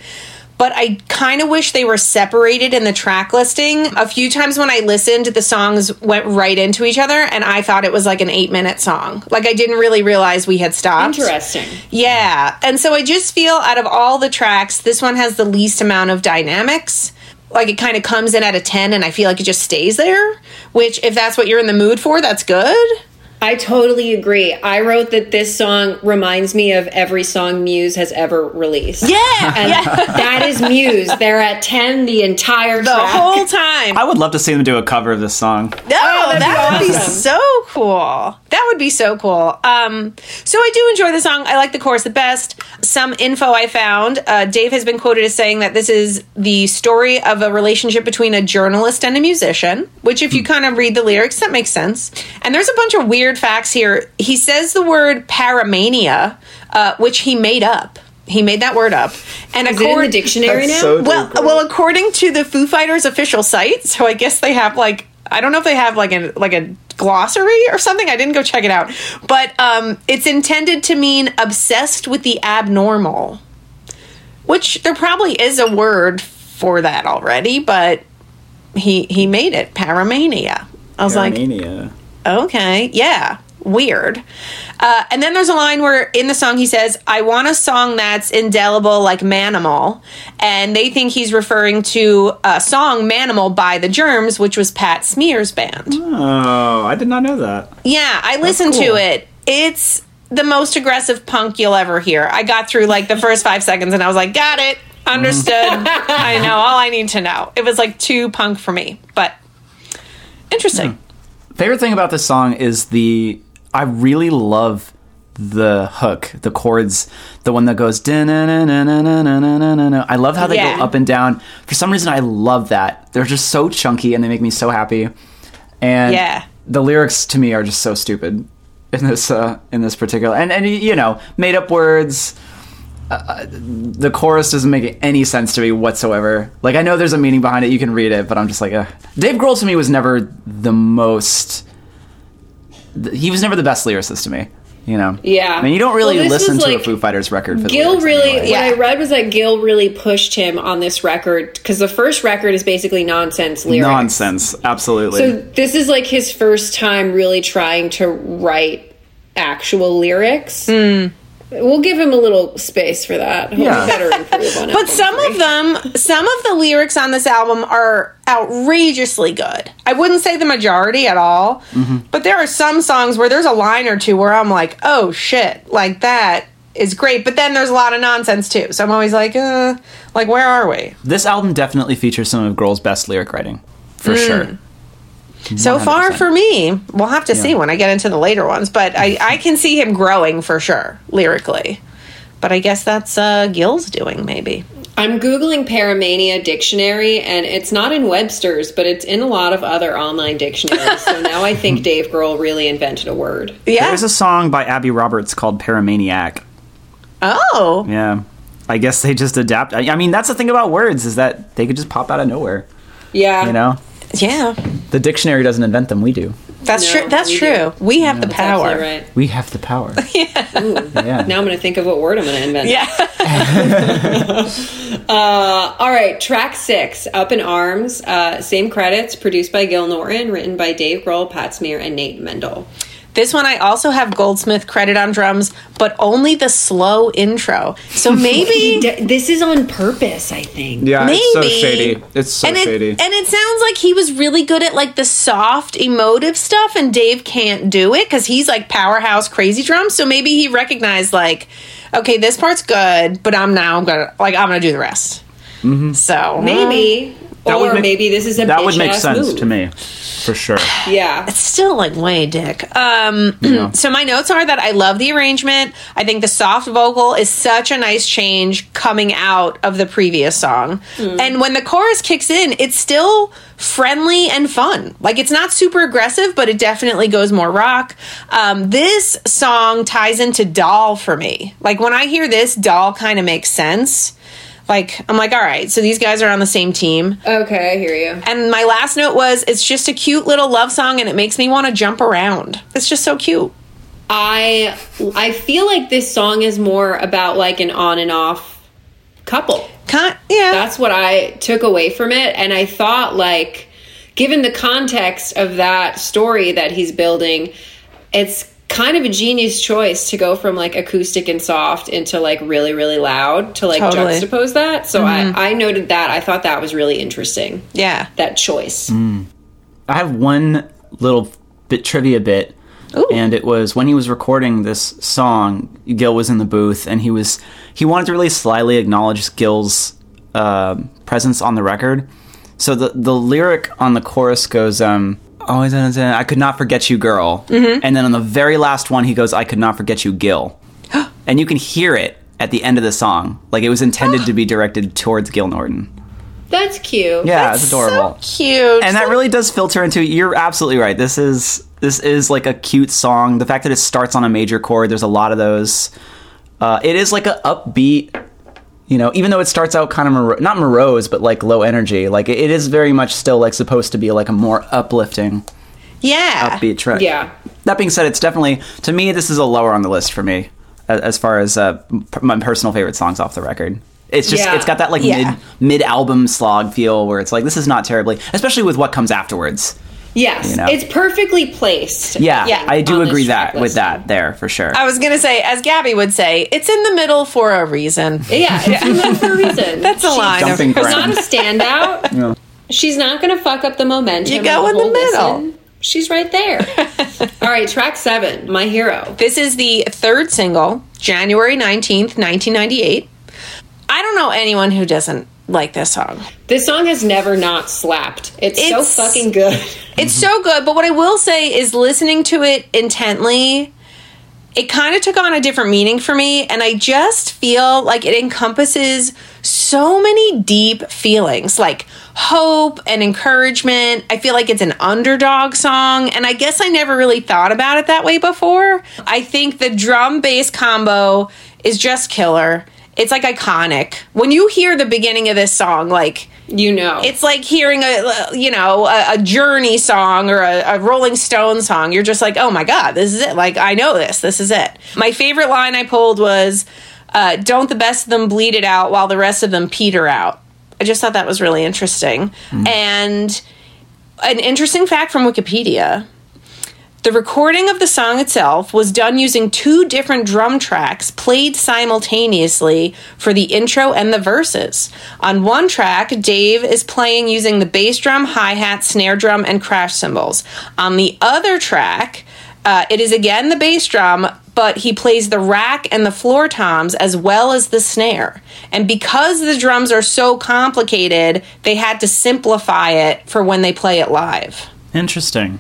But I kind of wish they were separated in the track listing. A few times when I listened, the songs went right into each other, and I thought it was like an eight minute song. Like I didn't really realize we had stopped. Interesting. Yeah. And so I just feel out of all the tracks, this one has the least amount of dynamics. Like it kind of comes in at a 10 and I feel like it just stays there, which if that's what you're in the mood for, that's good. I totally agree. I wrote that this song reminds me of every song Muse has ever released. Yeah. And that is Muse. They're at 10 the entire The track. whole time. I would love to see them do a cover of this song. No, that'd be that would be so cool. That would be so cool. Um, so I do enjoy the song. I like the chorus the best. Some info I found. Uh, Dave has been quoted as saying that this is the story of a relationship between a journalist and a musician. Which, if you kind of read the lyrics, that makes sense. And there's a bunch of weird facts here. He says the word paramania, uh, which he made up. He made that word up. And Is it in the dictionary That's now? so- well, well, according to the Foo Fighters official site, so I guess they have like I don't know if they have like a like a glossary or something. I didn't go check it out, but um, it's intended to mean obsessed with the abnormal, which there probably is a word for that already, but he he made it paramania. I was like, Armenia. Okay, yeah, weird. Uh, and then there's a line where in the song he says, I want a song that's indelible like Manimal. And they think he's referring to a song Manimal by The Germs, which was Pat Smear's band. Oh, I did not know that. Yeah, I listened cool. to it. It's the most aggressive punk you'll ever hear. I got through like the first five seconds and I was like, got it, understood. I know all I need to know. It was like too punk for me, but interesting favorite thing about this song is the I really love the hook, the chords, the one that goes. I love how they yeah. go up and down. For some reason, I love that. They're just so chunky and they make me so happy. And yeah. the lyrics to me are just so stupid in this uh, in this particular and and you know made up words uh, the chorus doesn't make any sense to me whatsoever. Like I know there's a meaning behind it, you can read it, but I'm just like, uh. Dave Grohl to me was never the most. th- He was never the best lyricist to me. You know. Yeah. I mean, you don't really Well, listen was to a Foo Fighters record. For the Gil lyrics really, anyway. what I read was that Gil really pushed him on this record because the first record is basically nonsense lyrics. nonsense. Absolutely. So this is like his first time really trying to write actual lyrics. Hmm. We'll give him a little space for that. He'll Yeah. better improve on it. But some of them, some of the lyrics on this album are outrageously good. I wouldn't say the majority at all, but there are some songs where there's a line or two where I'm like, oh shit, like that is great. But then there's a lot of nonsense too. So I'm always like, uh, like where are we? this album definitely features some of Grohl's best lyric writing, for sure. So far 100%. for me, we'll have to see when I get into the later ones. But I, I can see him growing for sure lyrically. But I guess that's uh, Gil's doing maybe. I'm googling Paramania dictionary, and it's not in Webster's, but it's in a lot of other online dictionaries. so now I think Dave Grohl really invented a word. Yeah. There's a song by Abby Roberts called Paramaniac. oh. Yeah. I guess they just adapt. I I mean, that's the thing about words is that they could just pop out of nowhere. Yeah, You know, Yeah. The dictionary doesn't invent them. We do. That's No, true. That's we true. We have the power. right. We have the power. yeah. Now I'm going to think of what word I'm going to invent. Yeah. Uh, all right, track six, Up in Arms. Uh, same credits, produced by Gil Norton, written by Dave Grohl, Pat Smear, and Nate Mendel. This one I also have Goldsmith credit on drums, but only the slow intro. So maybe this is on purpose, I think. Yeah, maybe it's so shady. It's so and it, shady. And it sounds like he was really good at like the soft emotive stuff and Dave can't do it cuz he's like powerhouse crazy drums. So maybe he recognized like okay, this part's good, but I'm now going to like I'm going to do the rest. Mm-hmm. So, Maybe. That or would make- maybe this is a that would make sense move. to me, for sure. Yeah. It's still like way dick. Um, Yeah. so my notes are that I love the arrangement. I think the soft vocal is such a nice change coming out of the previous song. And when the chorus kicks in, it's still friendly and fun. Like it's not super aggressive, but it definitely goes more rock. Um, this song ties into Doll for me. Like when I hear this, Doll kind of makes sense. Like I'm like, all right, so these guys are on the same team. Okay, I hear you. And my last note was it's just a cute little love song and it makes me want to jump around. It's just so cute. I I feel like this song is more about like an on and off couple. Con- yeah. That's what I took away from it and I thought like given the context of that story that he's building, it's kind of a genius choice to go from like acoustic and soft into like really really loud to like Totally. juxtapose that. So I I noted that. I thought that was really interesting. yeah. That choice. I have one little bit trivia bit, Ooh. and it was when he was recording this song. Gil was in the booth, and he was he wanted to really slyly acknowledge Gil's uh, presence on the record. So the the lyric on the chorus goes, um, "Oh, I could not forget you, girl," and then on the very last one, he goes, "I could not forget you, Gil," and you can hear it at the end of the song, like it was intended to be directed towards Gil Norton. That's cute. Yeah, it's adorable. So cute. and that really does filter into you're absolutely right. This is this is like a cute song. The fact that it starts on a major chord there's a lot of those. Uh, it is like a upbeat you know even though it starts out kind of mor- not morose but like low energy like it, it is very much still like supposed to be like a more uplifting yeah. upbeat track Yeah. that being said it's definitely to me this is a lower on the list for me a- as far as uh, p- my personal favorite songs off the record it's just Yeah. it's got that like Yeah. mid mid album slog feel where it's like this is not terribly especially with what comes afterwards Yes, You know? it's perfectly placed. Yeah, Yeah, I do agree track that with that there for sure. I was going to say, as Gabby would say, it's in the middle for a reason. Yeah, it's in there for a reason. That's a She's line. Jumping of- not a standout. Yeah. She's not going to fuck up the momentum. You of go in the middle. listen. She's right there. All right, track seven, My Hero. This is the third single, January 19th, 1998. I don't know anyone who doesn't like this song. This song has never not slapped. It's, It's- so fucking good. It's so good, but what I will say is listening to it intently, it kind of took on a different meaning for me, and I just feel like it encompasses so many deep feelings like hope and encouragement. I feel like it's an underdog song, and I guess I never really thought about it that way before. I think the drum bass combo is just killer. It's like iconic. When you hear the beginning of this song, like You know. it's like hearing a you know a, a journey song or a, a rolling stone song. You're just like oh my god this is it. Like i know this. This is it. My favorite line i pulled was uh, don't the best of them bleed it out while the rest of them peter out. I just thought that was really interesting. And an interesting fact from wikipedia the recording of the song itself was done using two different drum tracks played simultaneously for the intro and the verses. On one track, Dave is playing using the bass drum, hi hat, snare drum, and crash cymbals. On the other track, uh, it is again the bass drum, but he plays the rack and the floor toms as well as the snare. And because the drums are so complicated, they had to simplify it for when they play it live. Interesting.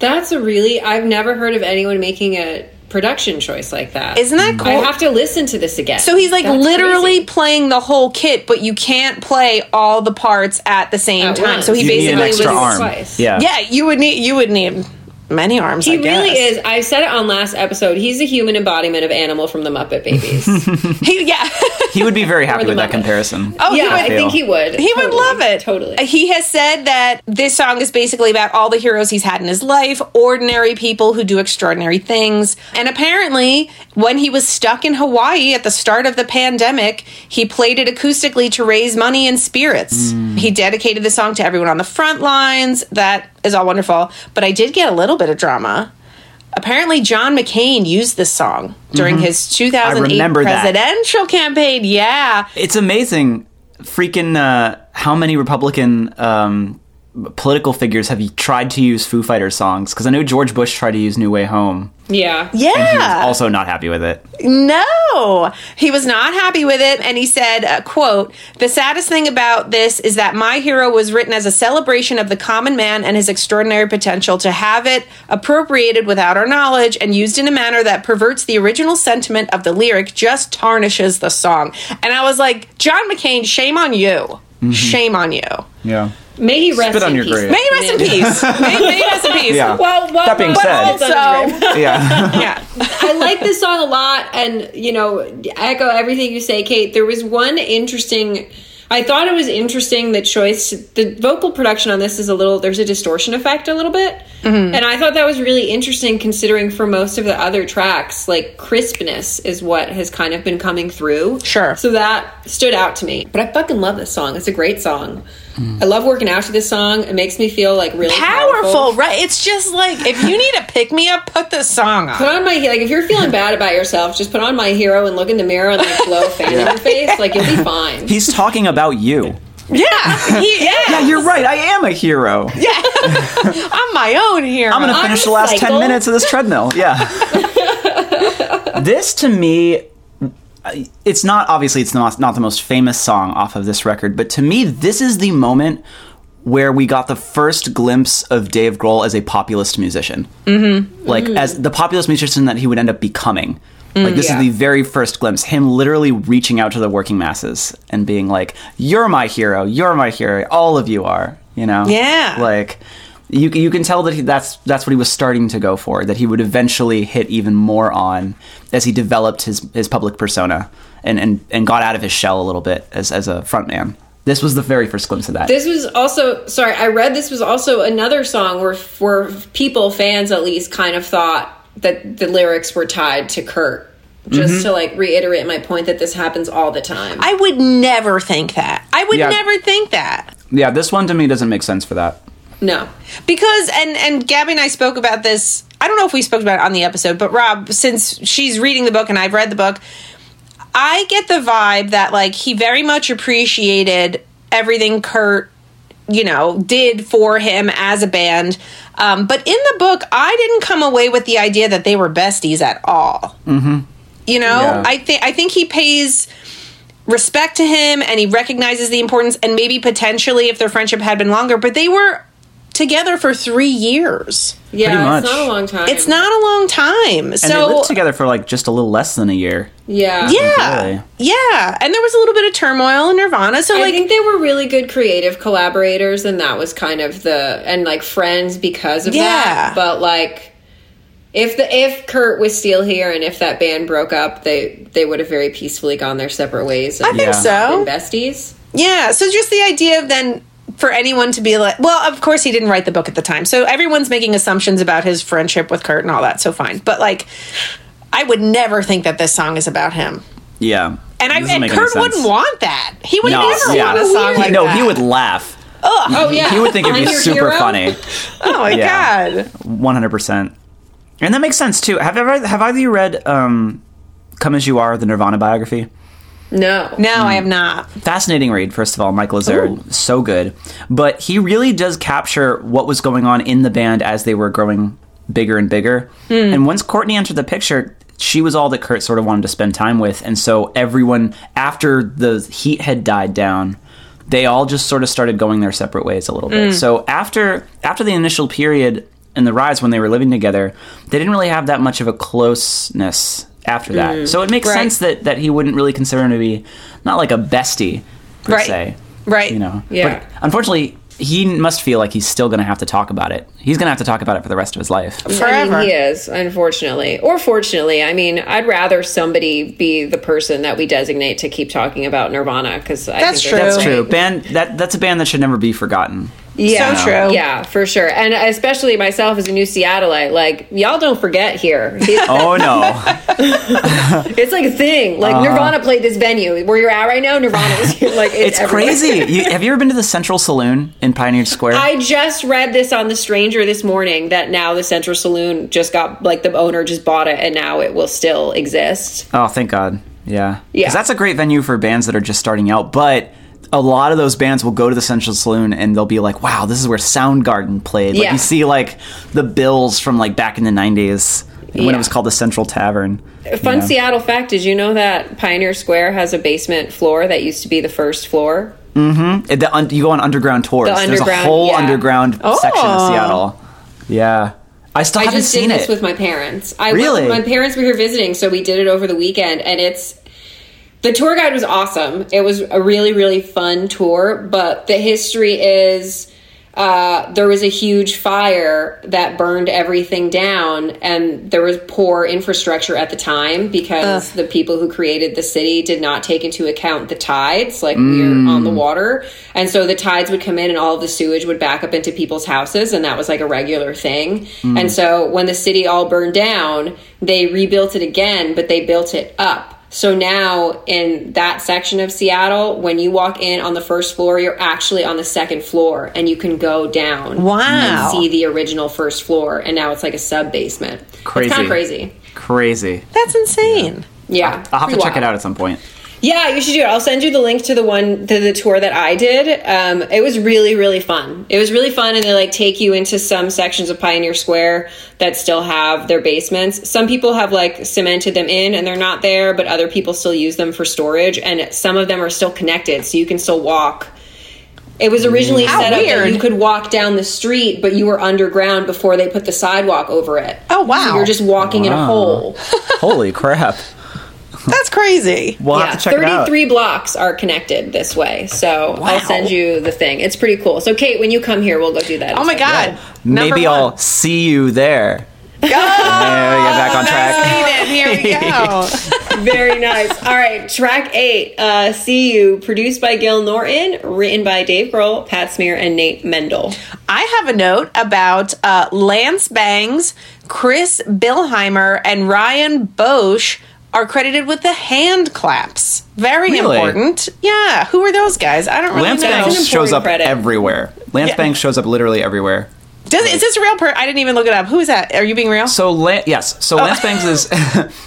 That's a really, I've never heard of anyone making a production choice like that. Isn't that cool? I have to listen to this again. So he's like That's literally crazy. playing the whole kit, but you can't play all the parts at the same At time. once. So he You need basically an extra was arm. twice. Yeah. Yeah, you would need you would need many arms. He I guess. really is. I said it on last episode. He's a human embodiment of Animal from the Muppet Babies. He, yeah. He would be very happy the with that comparison. Oh, yeah, he I would. think he would. He would love it. Totally. He has said that this song is basically about all the heroes he's had in his life, ordinary people who do extraordinary things. And apparently, when he was stuck in Hawaii at the start of the pandemic, he played it acoustically to raise money and spirits. Hmm. He dedicated the song to everyone on the front lines. That is all wonderful. But I did get a little bit of drama. Apparently, John McCain used this song during his 2008 remember that. presidential campaign. Yeah. It's amazing, freaking uh, how many Republican um, political figures have you tried to use Foo Fighters songs? Because I know George Bush tried to use New Way Home. Yeah. And he was Yeah. also not happy with it. No, he was not happy with it, and he said, uh, "quote The saddest thing about this is that my hero was written as a celebration of the common man and his extraordinary potential. To have it appropriated without our knowledge and used in a manner that perverts the original sentiment of the lyric just tarnishes the song." And I was like, "John McCain, shame on you, shame on you. Yeah. May he rest Spit on in your peace. grave. May he rest in peace. May, may he rest in peace." Yeah. Well, well, That being well, said- Also, Yeah. yeah. I like this song a lot, and you know, echo everything you say, Kate. There was one interesting. I thought it was interesting the choice. The vocal production on this is a little. There's a distortion effect a little bit, Mm-hmm. and I thought that was really interesting considering for most of the other tracks, like crispness is what has kind of been coming through. Sure. So that stood out to me. But I fucking love this song. It's a great song. I love working out to this song. It makes me feel like really Powerful, right? It's just like if you need a pick me up, put this song on. Put on my like if you're feeling bad about yourself, just put on my hero and look in the mirror and like blow a fan in your face. Like you'll be fine. He's talking about you. Yeah, he, yeah. Yeah, you're right. I am a hero. Yeah, I'm my own hero. I'm going to On finish a the last 10 minutes of this treadmill. Yeah. this to me it's not obviously it's not not the most famous song off of this record, but to me this is the moment where we got the first glimpse of Dave Grohl as a populist musician. Mm-hmm. Like as the populist musician that he would end up becoming. Like mm, this yeah. is the very first glimpse, him literally reaching out to the working masses and being like, "You're my hero. You're my hero. All of you are." You know? Yeah. Like you you can tell that he, that's that's what he was starting to go for. That he would eventually hit even more on as he developed his his public persona and and and got out of his shell a little bit as as a frontman. This was the very first glimpse of that. This was also sorry. I read this was also another song where where people fans at least kind of thought that the lyrics were tied to Kurt. Just Mm-hmm. to like reiterate my point that this happens all the time. I would never think that. I would Yeah. never think that. yeah, this one to me doesn't make sense for that. no. Because and and Gabby and I spoke about this. I don't know if we spoke about it on the episode, but Rob, since she's reading the book and I've read the book, I get the vibe that like he very much appreciated everything Kurt, you know, did for him as a band. Um, but in the book, I didn't come away with the idea that they were besties at all. Mm-hmm. You know, Yeah. I think I think he pays respect to him and he recognizes the importance and maybe potentially if their friendship had been longer, but they were together for three years. Yeah, Pretty much. it's not a long time. It's not a long time. And so they lived together for like just a little less than a year. Yeah. yeah, Really? yeah, and there was a little bit of turmoil in Nirvana. So I like, think they were really good creative collaborators, and that was kind of the and like friends because of Yeah. that. But like, if the if Kurt was still here and if that band broke up, they they would have very peacefully gone their separate ways. And I think Yeah. so. been besties. Yeah, so just the idea of then for anyone to be like, well, of course he didn't write the book at the time, so everyone's making assumptions about his friendship with Kurt and all that. So fine, but like, I would never think that this song is about him. Yeah. And I and Kurt wouldn't want that. He would No, never yeah. want a song like no, that. he would laugh. Oh yeah, He would think it'd be super hero? funny. Oh my Yeah. god! One hundred percent, and that makes sense too. Have ever have either of you read um, "Come as You Are" the Nirvana biography? No, No, I have not. Fascinating read. First of all, Michael Azerrad, so good, but he really does capture what was going on in the band as they were growing bigger and bigger. Hmm. And once Courtney entered the picture, she was all that Kurt sort of wanted to spend time with, and so everyone after the heat had died down. They all just sort of started going their separate ways a little bit. Hmm. So after after the initial period in the rise when they were living together, they didn't really have that much of a closeness after that. Mm. So it makes Right. sense that that he wouldn't really consider him to be not like a bestie per Right. se. Right. You know. Yeah. But unfortunately, he must feel like he's still going to have to talk about it. He's going to have to talk about it for the rest of his life. Forever. I mean, he is, unfortunately. Or fortunately. I mean, I'd rather somebody be the person that we designate to keep talking about Nirvana because That's think true. That's true. Band that that's a band that should never be forgotten. Yeah, So true. Yeah, for sure. And especially myself as a new Seattleite, like y'all don't forget here. Oh no. it's like a thing. Like uh-huh. Nirvana played this venue where you're at right now. Nirvana was here. Like it's, it's crazy. You, have you ever been to the Central Saloon in Pioneer Square? I just read this on The Stranger this morning that now the Central Saloon just got like the owner just bought it and now it will still exist. oh, thank God. Yeah. Yeah. Because that's a great venue for bands that are just starting out, but a lot of those bands will go to the Central Saloon and they'll be like, "Wow, this is where Soundgarden played." Like Yeah. you see like the bills from like back in the '90s when Yeah. it was called the Central Tavern. Fun you know? Seattle fact: Did you know that Pioneer Square has a basement floor that used to be the first floor? Mm-hmm. The un- you go on underground tours. The There's a whole yeah. underground oh. section of Oh. Seattle. Yeah, I still I haven't just did seen this it. with my parents. I Really? went, my parents were here visiting, so we did it over the weekend, and it's the tour guide was awesome. It was a really really fun tour, but the history is. Uh, there was a huge fire that burned everything down, and there was poor infrastructure at the time because the people who created the city did not take into account the tides. Like we're on the water, and so the tides would come in, and all of the sewage would back up into people's houses, and that was like a regular thing. And so when the city all burned down, they rebuilt it again, but they built it up. So now in that section of Seattle, when you walk in on the first floor, you're actually on the second floor and you can go down Wow. and see the original first floor. And now it's like a sub basement. Crazy. It's kind of crazy. Crazy. That's insane. Yeah. I'll have to pretty check it out at some point. Yeah, you should do it. I'll send you the link to the one to the tour that I did. Um, it was really really fun. It was really fun, and they like take you into some sections of Pioneer Square that still have their basements. Some people have like cemented them in, and they're not there, but other people still use them for storage, and some of them are still connected, so you can still walk. It was originally How set up that you could walk down the street, but you were underground before they put the sidewalk over it. Oh, wow. So you're just walking in a hole. Holy crap! That's crazy. We'll have to check it out. 33 blocks are connected this way. So Wow. I'll send you the thing. It's pretty cool. So, Kate, when you come here, we'll go do that. Oh my god. Number Maybe one. I'll see you there. Go. There we get back on track. Here we go. Very nice. All right, track eight, uh, See You, produced by Gil Norton, written by Dave Grohl, Pat Smear, and Nate Mendel. I have a note about uh, Lance Bangs, Chris Bilheimer, and Ryan Boesch are credited with the hand claps. Very Really? important. Yeah. Who are those guys? I don't really Lance know. That's Bangs shows up credit. everywhere. Lance Yeah. Bangs shows up literally everywhere. Does, is this a real person? I didn't even look it up. Who is that? Are you being real? So La- yes, so oh. Lance Bangs is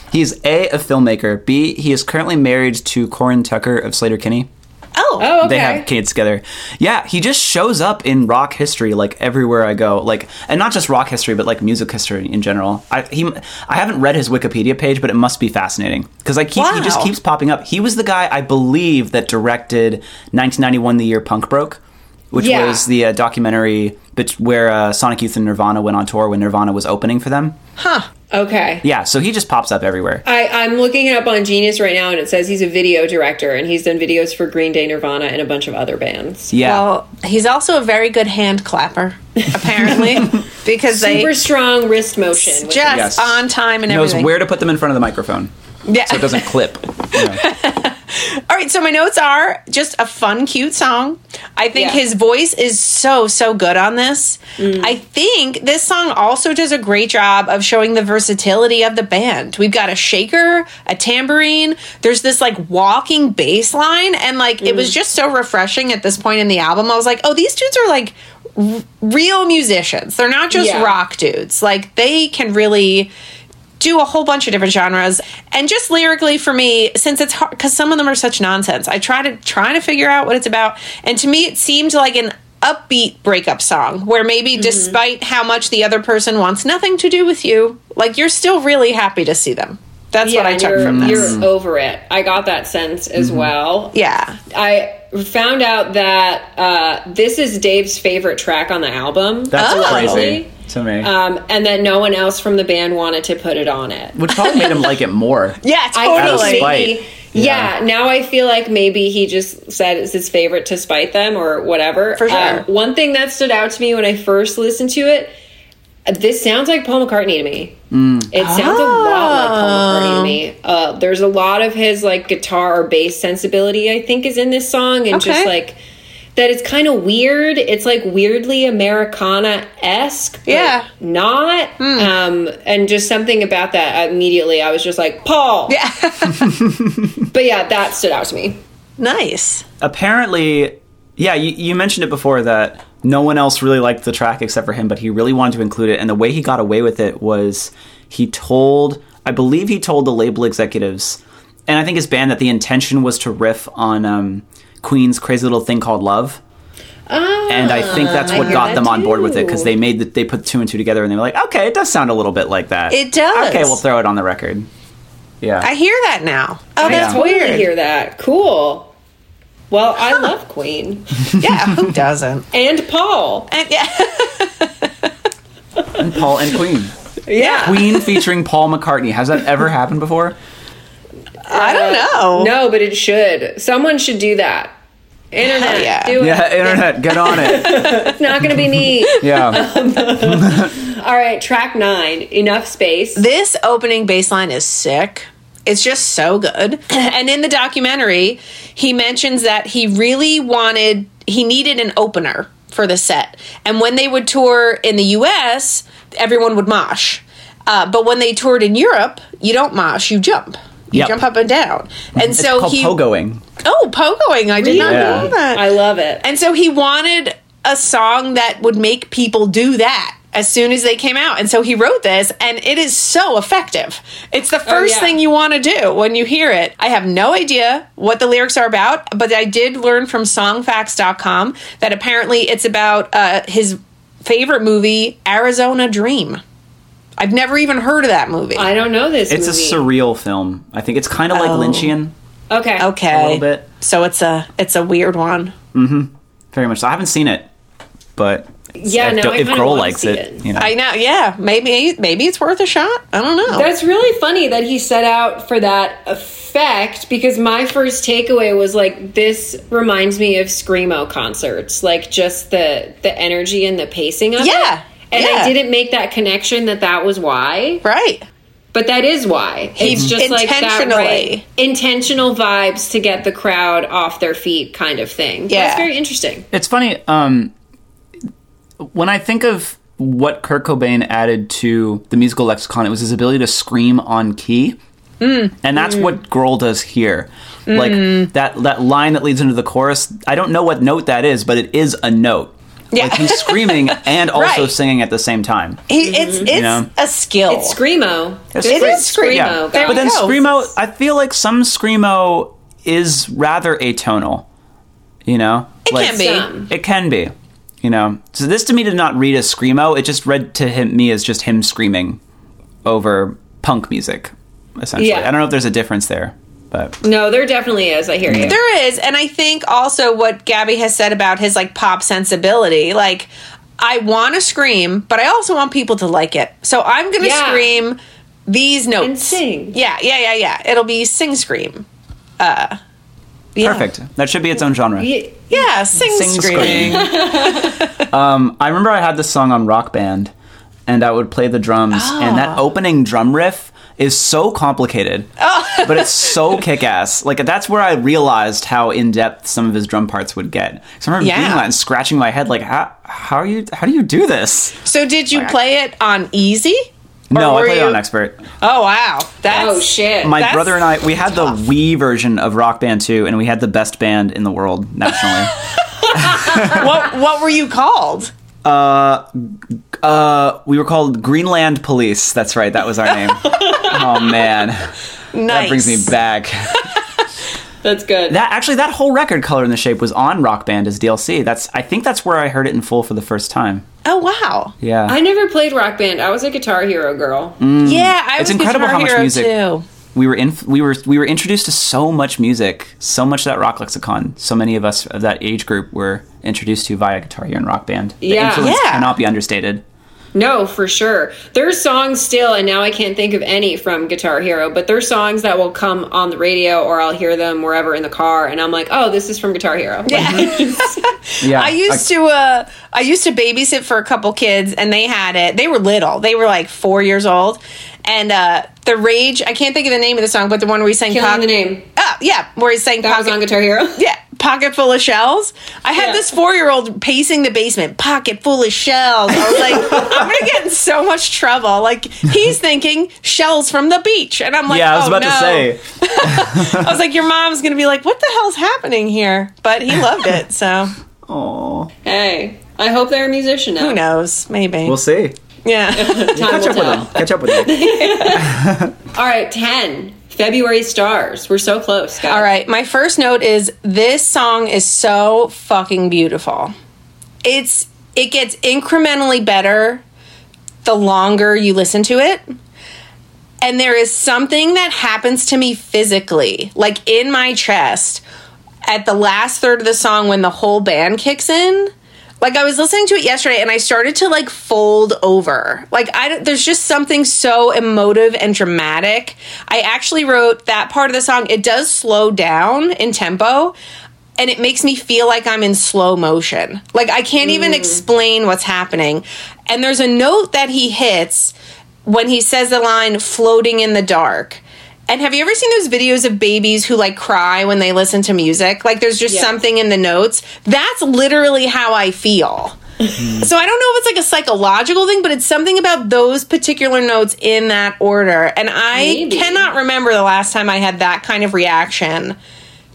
he's a a filmmaker. B he is currently married to Corin Tucker of Sleater-Kinney. Oh. Oh, okay. They have kids together. Yeah, he just shows up in rock history like everywhere I go. Like, and not just rock history, but like music history in general. I he I haven't read his Wikipedia page, but it must be fascinating because I keep he just keeps popping up. He was the guy I believe that directed 1991, the year punk broke, which Yeah. was the uh, documentary where uh, Sonic Youth and Nirvana went on tour when Nirvana was opening for them. Okay. Yeah, so he just pops up everywhere. I, I'm looking it up on Genius right now, and it says he's a video director, and he's done videos for Green Day, Nirvana, and a bunch of other bands. Yeah. Well, he's also a very good hand clapper, apparently, because they Super strong wrist motion. just Yes. on time and knows everything. where to put them in front of the microphone yeah. so it doesn't clip. You know. All right, so my notes are just a fun, cute song. I think Yeah. his voice is so, so good on this. Mm. I think this song also does a great job of showing the versatility of the band. We've got a shaker, a tambourine, there's this like walking bass line, and like it was mm. just so refreshing at this point in the album. I was like, oh, these dudes are like r- real musicians. They're not just Yeah. rock dudes. Like they can really do a whole bunch of different genres and just lyrically for me since it's hard because some of them are such nonsense i try to trying to figure out what it's about and to me it seemed like an upbeat breakup song where maybe despite how much the other person wants nothing to do with you like you're still really happy to see them that's what i and took you're, from this You're over it. I got that sense as well. yeah I found out that uh, this is Dave's favorite track on the album. That's Oh. crazy to me. Um, and that no one else from the band wanted to put it on it. Which probably made him like it more. yeah I Out of totally think spite. maybe, Yeah. yeah. Now I feel like maybe he just said it's his favorite to spite them or whatever. For sure. Um, one thing that stood out to me when I first listened to it, uh, this sounds like Paul McCartney to me. It sounds a lot like Paul McCartney to me. Uh, there's a lot of his like guitar or bass sensibility. I think is in this song, and Okay. just like that, it's kind of weird. It's like weirdly Americana esque, Yeah. not. Um, and just something about that immediately, I was just like Paul. yeah But yeah, that stood out to me. nice Apparently, yeah, you, you mentioned it before that no one else really liked the track except for him, but he really wanted to include it. And the way he got away with it was he told, I believe he told the label executives, and I think his band that the intention was to riff on um, Queen's "Crazy Little Thing Called Love." and I think ah, that's what got that them on board with it because they made the, they put two and two together and they were like, okay, it does sound a little bit like that. It does. Okay, we'll throw it on the record. Yeah, I hear that now. Oh, I that's totally weird. hear that. Cool. Well, I love Queen Yeah, who doesn't? and Paul. And yeah, and Paul and Queen. Yeah. Queen featuring Paul McCartney. Has that ever happened before? I don't know. No, but it should. Someone should do that. Internet, Hell yeah. do it. Yeah, internet, get on it. It's not going to be me. Yeah, All right, track nine. Enough space. This opening bass line is sick. It's just so good. And in the documentary, he mentions that he really wanted, he needed an opener for the set. And when they would tour in the US, everyone would mosh. Uh, but when they toured in Europe, you don't mosh, you jump. You Yep. jump up and down. And it's so called he. pogoing. Oh, pogoing. I did not Yeah. know that. I love it. And so he wanted a song that would make people do that as soon as they came out. And so he wrote this, and it is so effective. It's the first yeah. thing you want to do when you hear it. I have no idea what the lyrics are about, but I did learn from songfacts.com that apparently it's about uh, his favorite movie, Arizona Dream. I've never even heard of that movie. I don't know this It's movie. a surreal film. I think it's kind of like Oh. Lynchian, okay. okay. a little bit. So it's a it's a weird one. Mm-hmm. Very much. So I haven't seen it, but Yeah, if, now I if kinda Grohl likes it, it. you know, I know, yeah. Maybe maybe it's worth a shot. I don't know. That's really funny that he set out for that effect because my first takeaway was like this reminds me of screamo concerts, like just the the energy and the pacing of it. Yeah, it. And yeah. I didn't make that connection that that was why, right. but that is why. It's just like that Intentionally. right, intentional vibes to get the crowd off their feet, kind of thing. Yeah. that's very interesting. It's funny. Um, when I think of what Kurt Cobain added to the musical lexicon, it was his ability to scream on key, Mm. and that's what Grohl does here. Like that that line that leads into the chorus. I don't know what note that is, but it is a note. Yeah. Like he's screaming and also Right. singing at the same time. He, it's mm-hmm. it's know? a skill. It's screamo. It's This scre- is screamo. Yeah. But then go. screamo, I feel like some screamo is rather atonal. You know, It Like- can be. Some. It can be. You know, so this to me did not read as screamo. It just read to him me as just him screaming over punk music. Essentially, Yeah. I don't know if there's a difference there, but No, there definitely is. I hear you. There is, and I think also what Gabby has said about his like pop sensibility, like I want to scream, but I also want people to like it. So I'm going to Yeah. scream these notes And sing. Yeah, yeah, yeah, yeah. It'll be sing scream. Uh, yeah. perfect. That should be its own genre. Y- Yeah, sing, Sing scream. um, I remember I had this song on Rock Band, and I would play the drums, and Ah. that opening drum riff is so complicated, Oh. but it's so kick-ass. Like that's where I realized how in depth some of his drum parts would get. So I remember Yeah. doing that and scratching my head, like how how are you how do you do this? So did you play it on easy? No, I were played it on expert. Oh wow, that's Oh shit. My That's brother and I, we had tough. the Wii version of Rock Band 2, and we had the best band in the world nationally. what what were you called? Uh, uh, we were called Greenland Police. That's right, that was our name. oh man, Nice. that brings me back. That's good. That actually, that whole record, "Color and the Shape," was on Rock Band as DLC. That's, I think, that's where I heard it in full for the first time. Oh wow. Yeah, I never played Rock Band. I was a Guitar Hero girl. Mm. Yeah, I It's was incredible Guitar how much Hero music- too. we were in, we were we were introduced to so much music, so much of that rock lexicon. So many of us of that age group were introduced to via Guitar Hero and Rock Band. The Yeah. influence Yeah. cannot be understated. No, for sure. There's songs still, and now I can't think of any from Guitar Hero, but there's songs that will come on the radio or I'll hear them wherever in the car, and I'm like, oh, this is from Guitar Hero. Yeah, yeah I used to uh I used to babysit for a couple kids and they had it. They were little. They were like 4 years old. And uh the rage, I can't think of the name of the song, but the one where he sang Killing Poc- the name. Yeah, where he's saying That was Pocket on Guitar Hero. Yeah, pocket full of shells. I had Yeah. this four year old pacing the basement, pocket full of shells. I was like, I'm gonna get in so much trouble. Like he's thinking shells from the beach, and I'm like, yeah, I was "Oh, about no." to say. I was like, your mom's gonna be like, what the hell's happening here? But he loved it, so Oh, Hey, I hope they're a musician now. who knows? Maybe. we'll see. yeah. Time Catch will up with tell. him. Catch up with them. All right, 10. February stars. We're so close, guys. All right, my first note is this song is so fucking beautiful. It's it gets incrementally better the longer you listen to it. And there is something that happens to me physically, like in my chest, at the last third of the song when the whole band kicks in. Like I was listening to it yesterday and I started to like fold over. Like I there's just something so emotive and dramatic. I actually wrote that part of the song. It does slow down in tempo and it makes me feel like I'm in slow motion. Like I can't even mm. explain what's happening. And there's a note that he hits when he says the line floating in the dark. And have you ever seen those videos of babies who like cry when they listen to music? Like there's just Yeah. something in the notes. That's literally how I feel. so I don't know if it's like a psychological thing, but it's something about those particular notes in that order. And I Maybe. cannot remember the last time I had that kind of reaction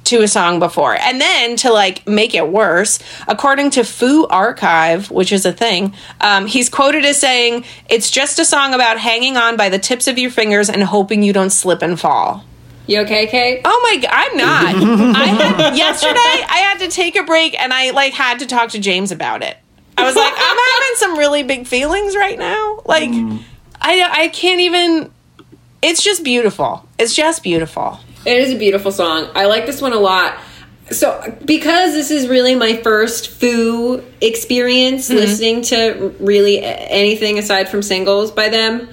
to a song before. And then to like make it worse, according to Foo Archive, which is a thing, um, he's quoted as saying, It's just a song about hanging on by the tips of your fingers and hoping you don't slip and fall. You okay, Kate? Oh my god, I'm not. I had, yesterday I had to take a break and I like had to talk to James about it. I was like, I'm having some really big feelings right now. Like I I can't even it's just beautiful. It's just beautiful. It is a beautiful song. I like this one a lot. So, because this is really my first Foo experience mm-hmm. listening to really anything aside from singles by them,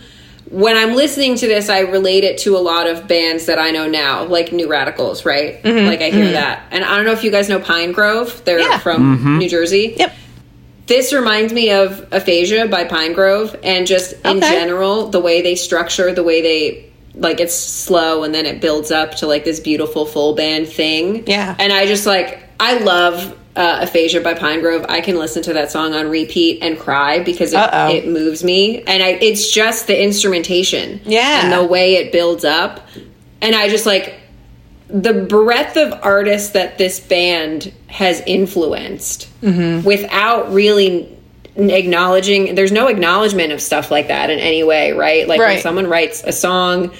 when I'm listening to this, I relate it to a lot of bands that I know now, like New Radicals, right? Mm-hmm. Like I hear mm-hmm. that. And I don't know if you guys know Pinegrove. They're Yeah. from New Jersey. Yep. This reminds me of Aphasia by Pinegrove and just in general, the way they structure, the way they like it's slow and then it builds up to like this beautiful full band thing. Yeah. And I just like I love uh, Aphasia by Pinegrove. I can listen to that song on repeat and cry because it, it moves me. And I it's just the instrumentation. Yeah. And the way it builds up. And I just like the breadth of artists that this band has influenced without really acknowledging there's no acknowledgement of stuff like that in any way right like when someone writes a song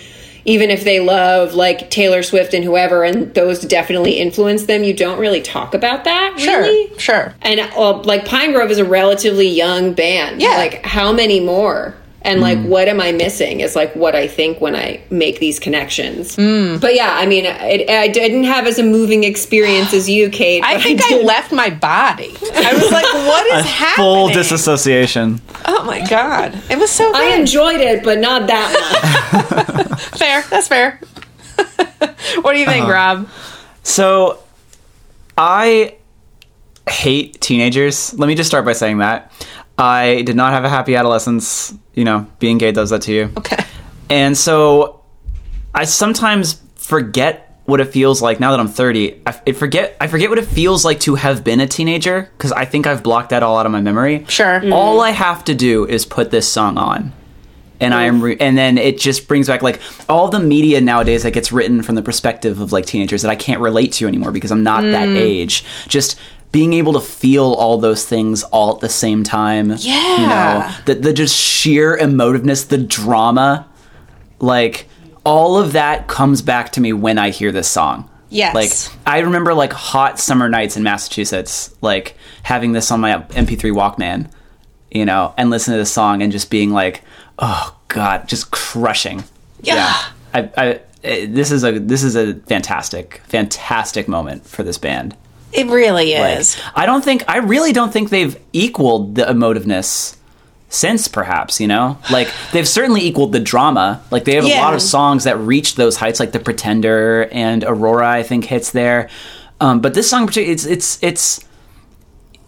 even if they love like Taylor Swift and whoever and those definitely influence them you don't really talk about that Sure. really Sure. and uh, like Pinegrove is a relatively young band. Yeah. Like how many more? And like what am I missing is like what I think when I make these connections. Hmm. But yeah, I mean, it, I didn't have as a moving experience as you, Kate. I think I, did- left my body. I was like, what is happening? Full disassociation. Oh my god. It was so good. I enjoyed it, but not that much. fair. That's fair. what do you Uh-huh. think, Rob? So, I hate teenagers. Let me just start by saying that. I did not have a happy adolescence. You know, being gay does that to you. Okay. And so I sometimes forget what it feels like now that I'm 30. I, I forget I forget what it feels like to have been a teenager because I think I've blocked that all out of my memory. Sure. Mm. All I have to do is put this song on. And I am, re- and then it just brings back like all the media nowadays that gets written from the perspective of like teenagers that I can't relate to anymore because I'm not that Mm. age. Just being able to feel all those things all at the same time. You Yeah. know, the, the just sheer emotiveness, the drama, like all of that comes back to me when I hear this song. Yes. Like I remember like hot summer nights in Massachusetts, like having this on my MP3 Walkman, you know, and listening to this song and just being like, oh god, just crushing. Yeah. I, I eh, this is a this is a fantastic fantastic moment for this band. It really Like, is. I don't think I really don't think they've equaled the emotiveness since perhaps, you know? Like they've certainly equaled the drama. Like they have a lot of songs that reach those heights like The Pretender and Aurora I think hits there. Um, but this song in particular it's it's it's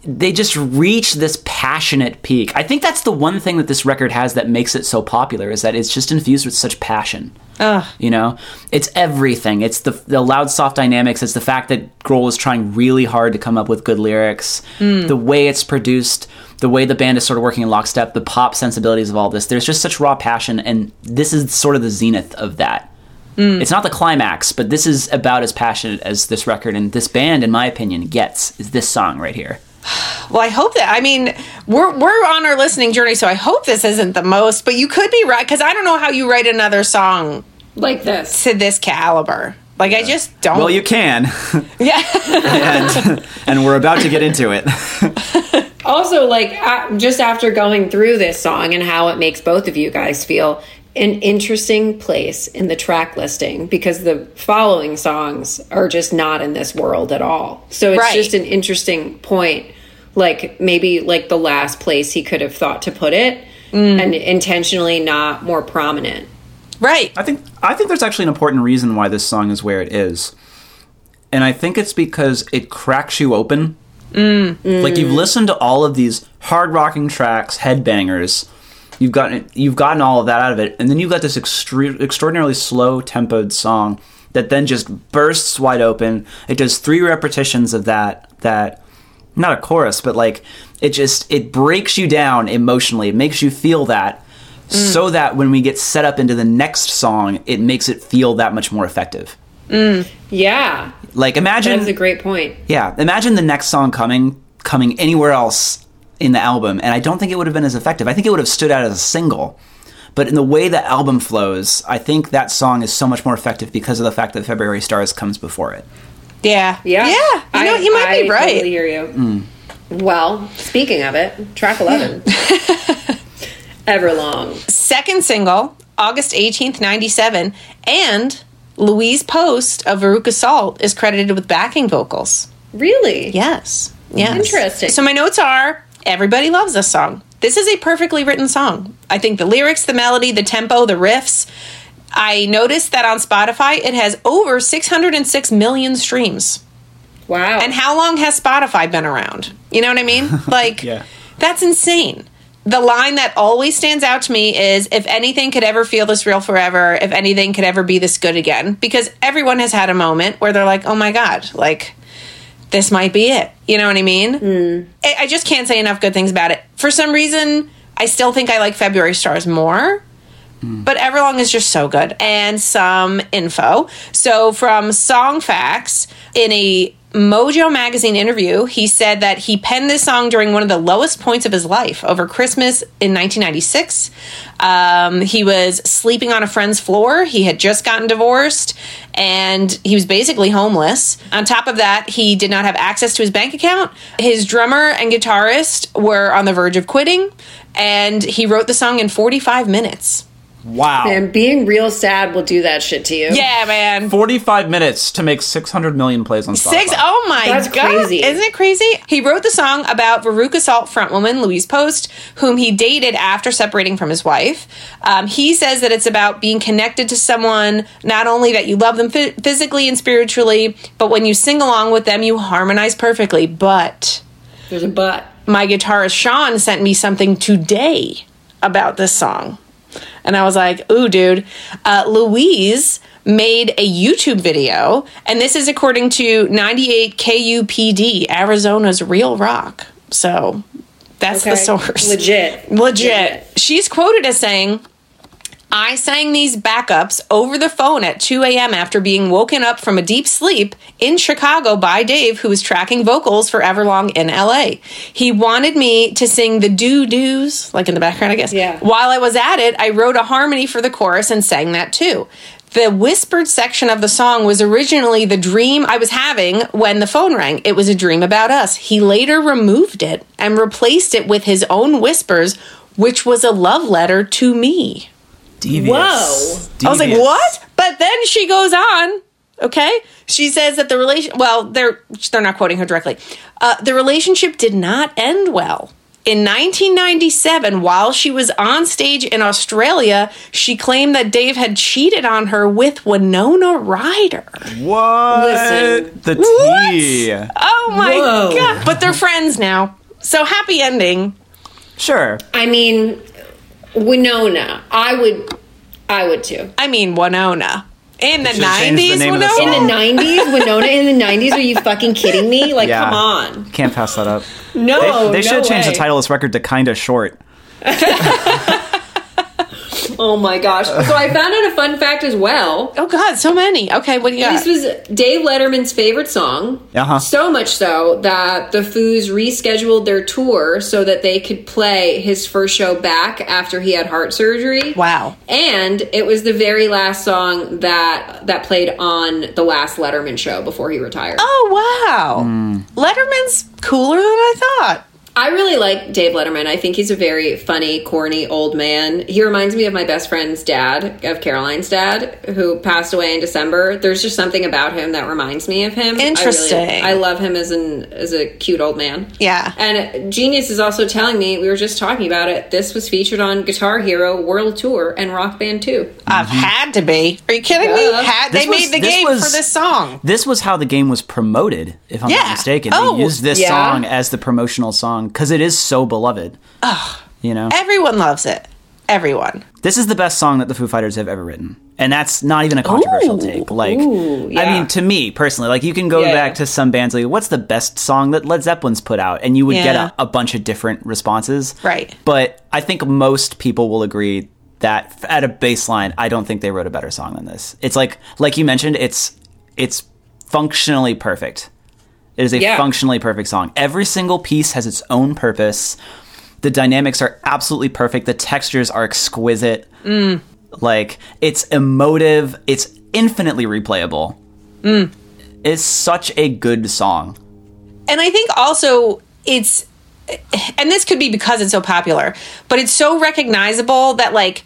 they just reach this passionate peak. I think that's the one thing that this record has that makes it so popular is that it's just infused with such passion. Ugh. You know, it's everything. It's the the loud, soft dynamics. It's the fact that Grohl is trying really hard to come up with good lyrics. Mm. The way it's produced, the way the band is sort of working in lockstep, the pop sensibilities of all this. There's just such raw passion, and this is sort of the zenith of that. Mm. It's not the climax, but this is about as passionate as this record and this band, in my opinion, gets. Is this song right here? Well, I hope that. I mean, we're we're on our listening journey, so I hope this isn't the most. But you could be right because I don't know how you write another song like this. to this caliber. Like I just don't. Well, you can, yeah. and and we're about to get into it. Also, like uh, just after going through this song and how it makes both of you guys feel, an interesting place in the track listing because the following songs are just not in this world at all. So it's Right. just an interesting point. Like maybe like the last place he could have thought to put it, mm. and intentionally not more prominent. right. I think I think there's actually an important reason why this song is where it is, and I think it's because it cracks you open. Mm. Like you've listened to all of these hard rocking tracks, headbangers. You've gotten you've gotten all of that out of it, and then you've got this extre- extraordinarily slow tempoed song that then just bursts wide open. It does three repetitions of that that not a chorus, but like it just it breaks you down emotionally. It makes you feel that mm. so that when we get set up into the next song, it makes it feel that much more effective. Mm. Yeah, Like imagine that's a great point. yeah, imagine the next song coming coming anywhere else in the album, and I don't think it would have been as effective. I think it would have stood out as a single. But in the way the album flows, I think that song is so much more effective because of the fact that February Stars comes before it. Yeah. Yeah, Yeah. You know, I- you might I be right. I Totally hear you. Hmm. Well, speaking of it, track eleven, Everlong. Second single, August 18th, 97. And Louise Post of Veruca Salt is credited with backing vocals. Really? Yes. Yes. Interesting. So my notes are everybody loves this song. This is a perfectly written song. I think the lyrics, the melody, the tempo, the riffs. I noticed that on Spotify it has over 606 million streams. Wow. And how long has Spotify been around? You know what I mean? Like, Yeah. that's insane. The line that always stands out to me is if anything could ever feel this real forever, if anything could ever be this good again. Because everyone has had a moment where they're like, oh my God, like, this might be it. You know what I mean? Hmm. I, I just can't say enough good things about it. For some reason, I still think I like February Stars more. But Everlong is just so good. And some info. So, from Songfacts, in a Mojo magazine interview, he said that he penned this song during one of the lowest points of his life over Christmas in 1996. Um, he was sleeping on a friend's floor. He had just gotten divorced and he was basically homeless. On top of that, he did not have access to his bank account. His drummer and guitarist were on the verge of quitting, and he wrote the song in 45 minutes. Wow. and being real sad will do that shit to you. Yeah, man. 45 minutes to make 600 million plays on Spotify. Six. Oh my That's god! crazy. Isn't it crazy? He wrote the song about Veruca Salt frontwoman Louise Post, whom he dated after separating from his wife. Um, he says that it's about being connected to someone, not only that you love them phy- physically and spiritually, but when you sing along with them, you harmonize perfectly. But There's a but. my guitarist Sean sent me something today about this song. And I was like, ooh, dude. Uh, Louise made a YouTube video, and this is according to 98 KUPD, Arizona's Real Rock. So that's the Okay. source. Legit. Legit. She's quoted as saying, I sang these backups over the phone at 2 a.m. after being woken up from a deep sleep in Chicago by Dave, who was tracking vocals for Everlong in LA. He wanted me to sing the doo doos, like in the background, I guess. Yeah. While I was at it, I wrote a harmony for the chorus and sang that too. The whispered section of the song was originally the dream I was having when the phone rang. It was a dream about us. He later removed it and replaced it with his own whispers, which was a love letter to me. Devious. Whoa. I was like, "What?" But then she goes on. Okay, she says that the relation. Well, they're they're not quoting her directly. Uh, the relationship did not end well. In 1997, while she was on stage in Australia, she claimed that Dave had cheated on her with Winona Ryder. What? Listen. The What? Oh my Whoa. god! But they're friends now, so happy ending. Sure. I mean, Winona. I would. I would too. I mean, Winona in the should've changed the 90s. name the Winona. In the '90s, Winona. In the '90s, are you fucking kidding me? Like, Yeah. come on. Can't pass that up. No, They, they should no have changed the title of this record to Kinda Short. Oh my gosh. So I found out a fun fact as well. Oh God, so many. Okay, what do you got? This was Dave Letterman's favorite song. Uh-huh. So much so that the Foos rescheduled their tour so that they could play his first show back after he had heart surgery. Wow. And it was the very last song that that played on the last Letterman show before he retired. oh wow, Letterman's cooler than I thought. I really like Dave Letterman. I think he's a very funny, corny old man. He reminds me of my best friend's dad, of Caroline's dad, who passed away in December. There's just something about him that reminds me of him. I really- Interesting. I, love him as an as a cute old man. Yeah. And Genius is also telling me we were just talking about it. This was featured on Guitar Hero World Tour and Rock Band 2. I've mm-hmm. had to be. Are you kidding me? Had, they was- made the this game was- for this song. This was how the game was promoted, if I'm Yeah. not mistaken. Oh, they used this yeah. song as the promotional song because it is so beloved. You know, Everyone loves it. Everyone. this is the best song that the Foo Fighters have ever written, and that's not even a controversial Ooh, take. Like, ooh, I mean, to me personally, like you can go Yeah, back yeah. to some bands like, what's the best song that Led Zeppelin's put out, and you would get a, a bunch of different responses. Right. But I think most people will agree that at a baseline, I don't think they wrote a better song than this. It's like, like you mentioned, it's it's functionally perfect. It is a Yeah. functionally perfect song. Every single piece has its own purpose. The dynamics are absolutely perfect. The textures are exquisite. Mm. Like it's emotive. It's infinitely replayable. Mm. It's such a good song. And I think also it's and this could be because it's so popular, but it's so recognizable that like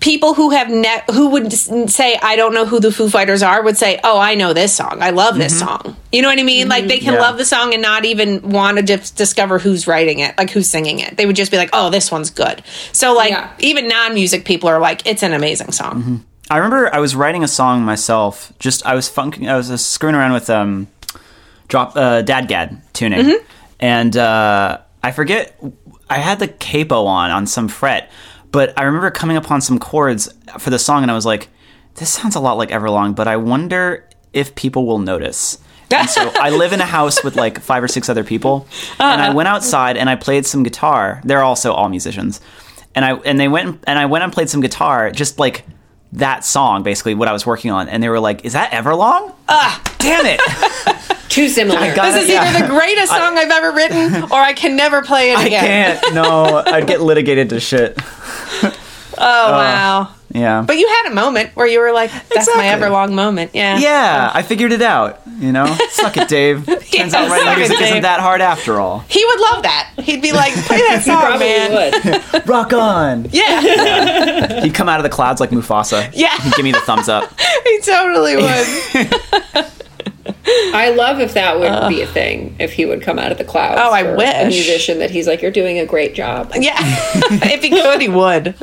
people who have ne- who would say I don't know who the Foo Fighters are would say, "Oh, I know this song. I love this song." You know what I mean? Like they can Yeah. love the song and not even want to dis- discover who's writing it, like who's singing it. They would just be like, "Oh, this one's good." So like Yeah. even non-music people are like, "It's an amazing song." I remember I was writing a song myself. Just I was funking. I was screwing around with um, drop uh, DADGAD tuning, and uh, I forget. I had the capo on on some fret, but I remember coming upon some chords for the song, and I was like, "This sounds a lot like Everlong," but I wonder if people will notice. And so I live in a house with like five or six other people, and I uh-huh. went outside and I played some guitar. They're also all musicians, and I and they went and I went and played some guitar, just like that song, basically what I was working on, and they were like, "Is that Everlong?" Ah, damn it! Too similar. got This is Yeah. either the greatest song I've ever written, or I can never play it again. I can't. No, I'd get litigated to shit. Oh wow! Yeah, But you had a moment where you were like, "That's my Exactly. Everlong moment." Yeah. yeah, I figured it out. You know, suck it, Dave. Turns yeah, out writing music Dave. isn't that hard after all. He would love that. He'd be like, "Play that song, Probably man." would. Rock on. Yeah, He'd come out of the clouds like Mufasa. Yeah. He'd give me the thumbs up. he totally would. I love if that would be a thing. If he would come out of the clouds. Oh, I for A musician that he's like, you're doing a great job. yeah, if he could, he would.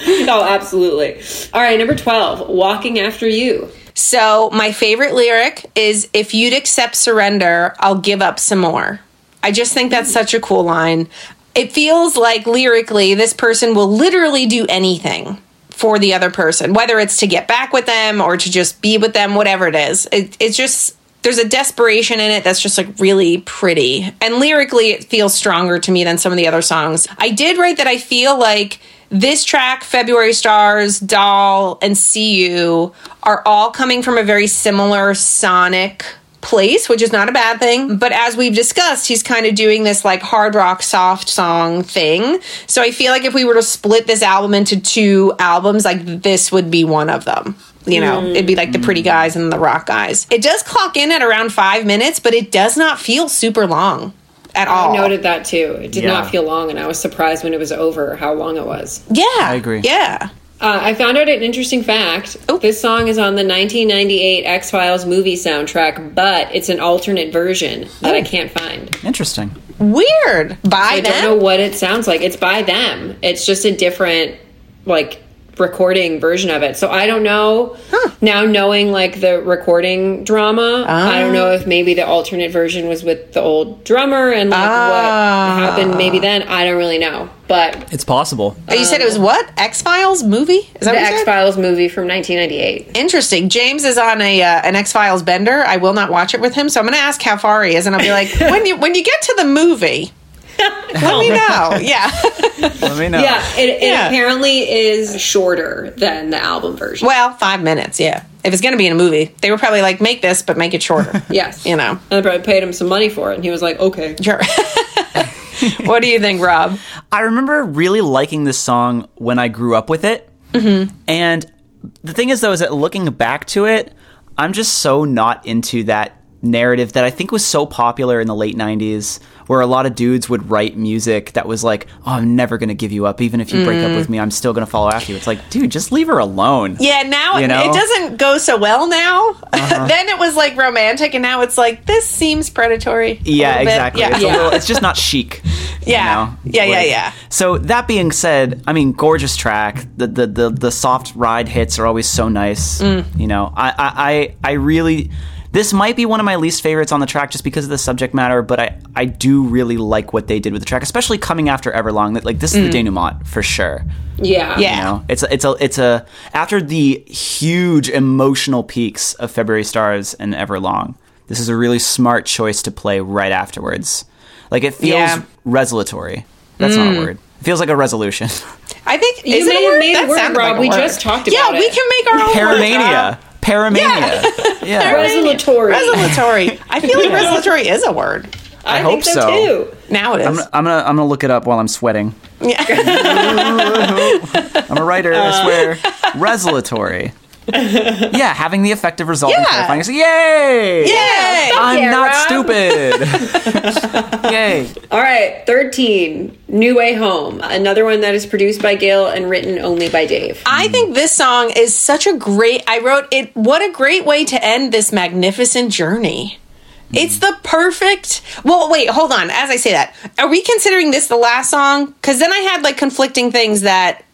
oh, absolutely. All right, number twelve, walking after you. So my favorite lyric is, "If you'd accept surrender, I'll give up some more." I just think that's such a cool line. It feels like lyrically, this person will literally do anything for the other person, whether it's to get back with them or to just be with them, whatever it is. It, it's just there's a desperation in it that's just like really pretty. And lyrically, it feels stronger to me than some of the other songs. I did write that I feel like this track, February Stars, Doll, and See You, are all coming from a very similar sonic place, which is not a bad thing. But as we've discussed, he's kind of doing this like hard rock soft song thing. So I feel like if we were to split this album into two albums, like this would be one of them. You know, it'd be like the pretty guys and the rock guys. It does clock in at around five minutes, but it does not feel super long at all. I noted that too. It did Yeah. not feel long, and I was surprised when it was over how long it was. Yeah. I agree. Yeah. Uh, I found out an interesting fact. Oh. This song is on the 1998 X Files movie soundtrack, but it's an alternate version that I can't find. Interesting. Weird. By I don't know what it sounds like. It's by them. It's just a different, like, recording version of it. So I don't know. Now knowing like the recording drama, I don't know if maybe the alternate version was with the old drummer and like Ah. what happened maybe then. I don't really know. But It's possible. Oh, you said it was what? X Files movie? Is that the what you X said? Files movie from 1998. Interesting. James is on a uh, an X Files bender. I will not watch it with him, so I'm going to ask how far he is, and I'll be like, when you when you get to the movie, Let me know. Yeah. Let me know. Yeah, it, it Yeah. apparently is shorter than the album version. Well, five minutes. Yeah. If it's going to be in a movie, they were probably like, make this, but make it shorter. Yes. You know. And they probably paid him some money for it, and he was like, okay. Sure. what do you think, Rob? I remember really liking this song when I grew up with it. Mm-hmm. And the thing is, though, is that looking back to it, I'm just so not into that narrative that I think was so popular in the late 90s, where a lot of dudes would write music that was like, oh, I'm never going to give you up. Even if you break up with me, I'm still going to follow after you. It's like, dude, just leave her alone. Yeah, now You know? Uh-huh. it doesn't go so well now. then it was like romantic, and now it's like, this seems predatory. Yeah, exactly. Yeah. It's, a little, it's just not chic. you Yeah. know? Yeah, yeah, yeah. So that being said, I mean, gorgeous track. The the the, the soft ride hits are always so nice. Mm. You know, I, I I I really. This might be one of my least favorites on the track just because of the subject matter, but I, I do really like what they did with the track, especially coming after Everlong. Like this is the denouement for sure. Yeah. Mm. Yeah. You know, it's a, it's a it's a after the huge emotional peaks of February Stars and Everlong. This is a really smart choice to play right afterwards. Like it feels Yeah. resolutory. That's not a word. It feels like a resolution. I think You is it may a have word? made a word, Rob. like a We word. just talked about it. Yeah, we can make our own Paramania. Word. Paramania. Yeah. Resolutory. Resolutory. I feel like resolutory is a word. I, I hope think so, so. too. Now it is. I'm gonna, I'm gonna I'm gonna look it up while I'm sweating. yeah. I'm a writer. Uh. I swear. Resolutory. Yeah, having the effective result in Yeah. clarifying. So, yay! Yay! I'm Yeah, not Rob. stupid. Yay! All right, 13, New Way Home. Another one that is produced by Gil and written only by Dave. I think this song is such a great. I wrote it. What a great way to end this magnificent journey. It's the perfect. Well, wait, hold on. As I say that, are we considering this the last song? Because then I had like conflicting things that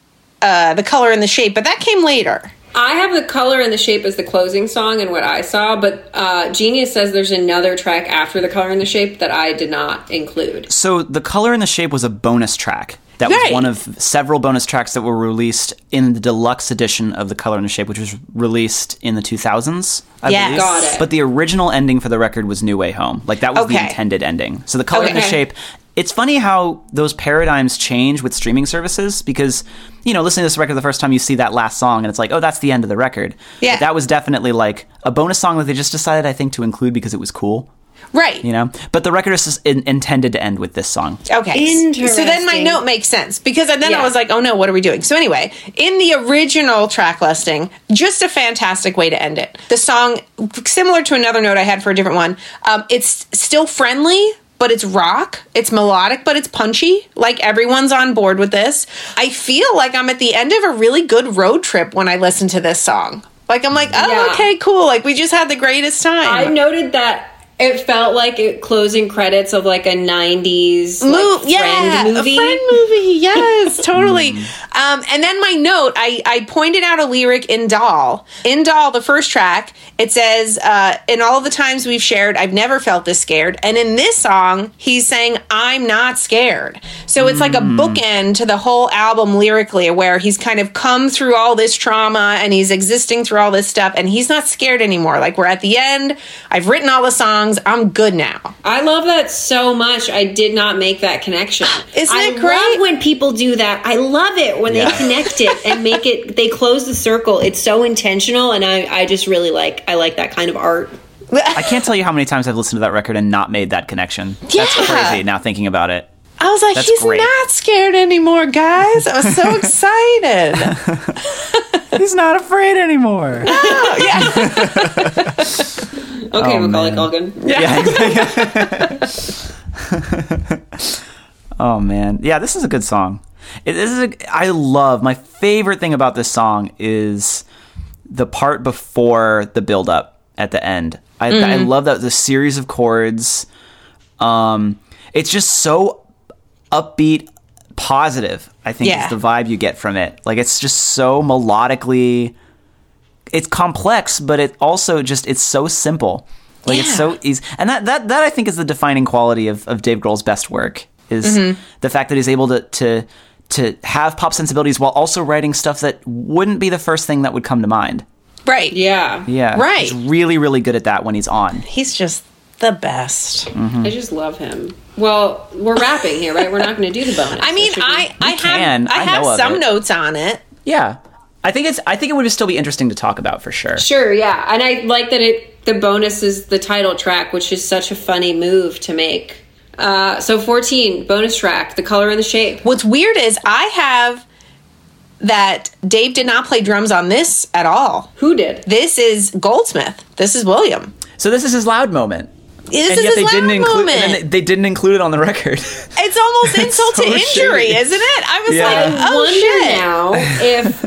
uh, the color and the shape, but that came later. I have the color and the shape as the closing song and what I saw, but uh, Genius says there's another track after the color and the shape that I did not include. So the color and the shape was a bonus track. That was Right. one of several bonus tracks that were released in the deluxe edition of the color and the shape, which was released in the 2000s. I Yes. believe. Got it. But the original ending for the record was New Way Home. Like that was the intended ending. So the color and the shape. It's funny how those paradigms change with streaming services because you know listening to this record the first time you see that last song and it's like oh that's the end of the record. Yeah. But that was definitely like a bonus song that they just decided I think to include because it was cool. Right. You know, but the record is in- intended to end with this song. Okay. So then my note makes sense because then Yeah. I was like, oh no, what are we doing? So anyway, in the original track listing, just a fantastic way to end it. The song, similar to another note I had for a different one, um, it's still friendly. But it's rock, it's melodic, but it's punchy. Like everyone's on board with this. I feel like I'm at the end of a really good road trip when I listen to this song. Like I'm like, oh, Yeah. okay, cool. Like we just had the greatest time. I noted that it felt like it closing credits of like a 90s like, friend yeah, movie. a friend movie. Yes, totally. Um, and then my note, I, I pointed out a lyric in Doll. In Doll, the first track, it says, uh, "In all the times we've shared, I've never felt this scared." And in this song, he's saying, "I'm not scared." So it's like a bookend to the whole album lyrically, where he's kind of come through all this trauma and he's existing through all this stuff, and he's not scared anymore. Like we're at the end. I've written all the songs. I'm good now. I love that so much. I did not make that connection. Isn't I it great? love when people do that. I love it when Yeah. they connect it and make it. They close the circle. It's so intentional, and I, I just really like. I like that kind of art. I can't tell you how many times I've listened to that record and not made that connection. That's Yeah. crazy now thinking about it. I was like, That's he's great. not scared anymore, guys. I was so excited. He's not afraid anymore. yeah. Okay, Oh, Macaulay man. Culkin. oh man. Yeah, this is a good song. It, this is a, I love my favorite thing about this song is the part before the build up at the end. I, I Mm-hmm. love that the series of chords. Um, it's just so upbeat, positive. I think Yeah. is the vibe you get from it. Like it's just so melodically. It's complex, but it also just it's so simple. Like it's so easy, and that that that I think is the defining quality of of Dave Grohl's best work is Mm-hmm. the fact that he's able to to to have pop sensibilities while also writing stuff that wouldn't be the first thing that would come to mind. Right. Yeah. Yeah, Right. He's really really good at that when he's on. He's just the best. Mm-hmm. I just love him. Well, we're wrapping here, right? We're not going to do the bonus. I mean, So should we- I I can. have I, I have some it. notes on it. Yeah. I think it's I think it would still be interesting to talk about for sure. Sure, yeah. And I like that it the bonus is the title track, which is such a funny move to make. Uh, so 14, bonus track, the color and the shape. What's weird is I have that Dave did not play drums on this at all. Who did? This is Goldsmith. This is William. So this is his loud moment. This and is yet his they didn't include moment. and then they, they didn't include it on the record. it's almost insult so to injury, shady. isn't it? I was Yeah. like, I oh wonder shit. now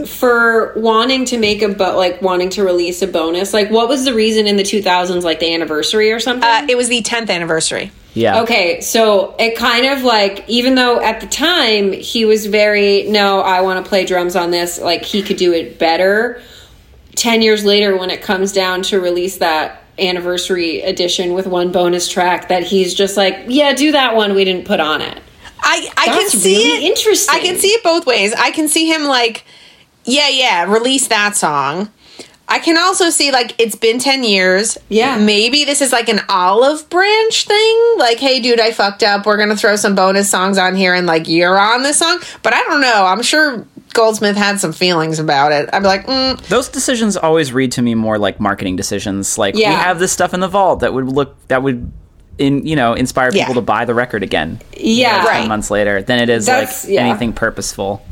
if for wanting to make a but like wanting to release a bonus, like what was the reason in the 2000s, like the anniversary or something? Uh, it was the 10th anniversary. yeah. Okay, so it kind of like, even though at the time he was very, no, I want to play drums on this, like he could do it better. 10 years later, when it comes down to release that anniversary edition with one bonus track, that he's just like, yeah, do that one we didn't put on it. I, I can see really it. interesting. I can see it both ways. I can see him like, yeah, yeah, release that song. I can also see like it's been 10 years. Yeah. Maybe this is like an olive branch thing. Like, hey, dude, I fucked up. We're going to throw some bonus songs on here and like you're on this song. But I don't know. I'm sure Goldsmith had some feelings about it. I'm like, mm, Those decisions always read to me more like marketing decisions. Like we have this stuff in the vault that would look that would in you know inspire Yeah. people to buy the record again. Yeah. Right. Ten months later than it is That's- like yeah. anything purposeful.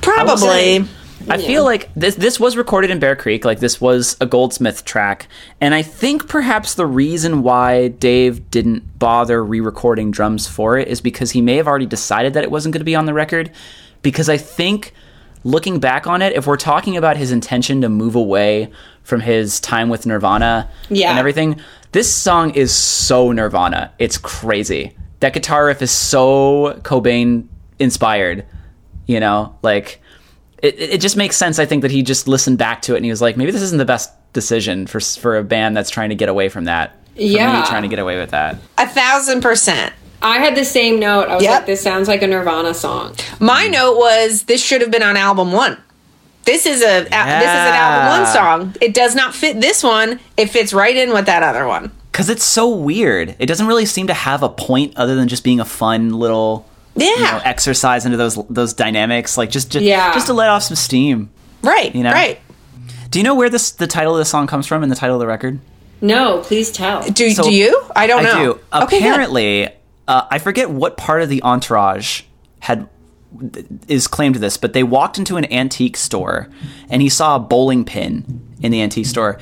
probably. I feel like this this was recorded in Bear Creek, like this was a Goldsmith track, and I think perhaps the reason why Dave didn't bother re-recording drums for it is because he may have already decided that it wasn't going to be on the record. Because I think, looking back on it, if we're talking about his intention to move away from his time with Nirvana Yeah. and everything, this song is so Nirvana. It's crazy. That guitar riff is so Cobain inspired. You know, like it, it just makes sense. I think that he just listened back to it and he was like, maybe this isn't the best decision for for a band that's trying to get away from that. For Yeah. me trying to get away with that. A thousand percent. I had the same note. I was Yep. like, this sounds like a Nirvana song. My note was this should have been on album one. This is a this is an album one song. It does not fit this one. It fits right in with that other one. Because it's so weird. It doesn't really seem to have a point other than just being a fun little Yeah. you know, exercise into those those dynamics. Like just just, Yeah. just to let off some steam. right. You know? Right. Do you know where this the title of the song comes from and the title of the record? No, please tell. Do, So- do you? I don't know. I do. Okay, good. Apparently, uh, I forget what part of the entourage had is claimed to this, but they walked into an antique store and he saw a bowling pin in the antique store,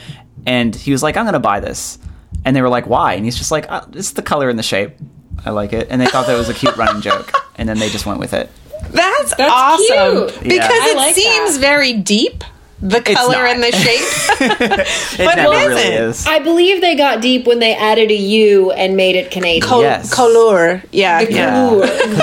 and he was like, "I'm going to buy this," and they were like, "Why?" And he's just like, uh, "It's the color and the shape. I like it," and they thought that was a cute running joke, and then they just went with it. That's, That's awesome cute. because Yeah. It like seems that. very deep. The color and the shape. It But it never really isn't. is. I believe they got deep when they added a U and made it Canadian. Col- Yes. Color. Yeah. Yeah.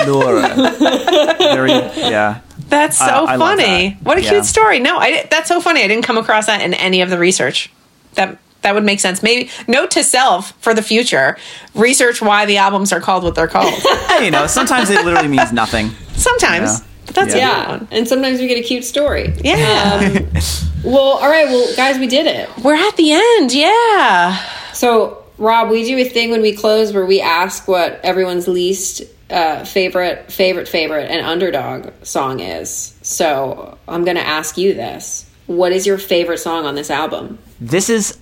color. Very, yeah. That's so I- I funny. that. What a Yeah. cute story. No, I that's so funny. I didn't come across that in any of the research. That that would make sense. Maybe note to self for the future: research why the albums are called what they're called. you know, sometimes it literally means nothing. Sometimes, Yeah. but that's Yeah. a good one. and sometimes we get a cute story. Yeah, Well, all right, well, guys, we did it. we're at the end. Yeah. So, Rob, we do a thing when we close where we ask what everyone's least uh, favorite, favorite, favorite, and underdog song is. So, I'm going to ask you this: What is your favorite song on this album? This is.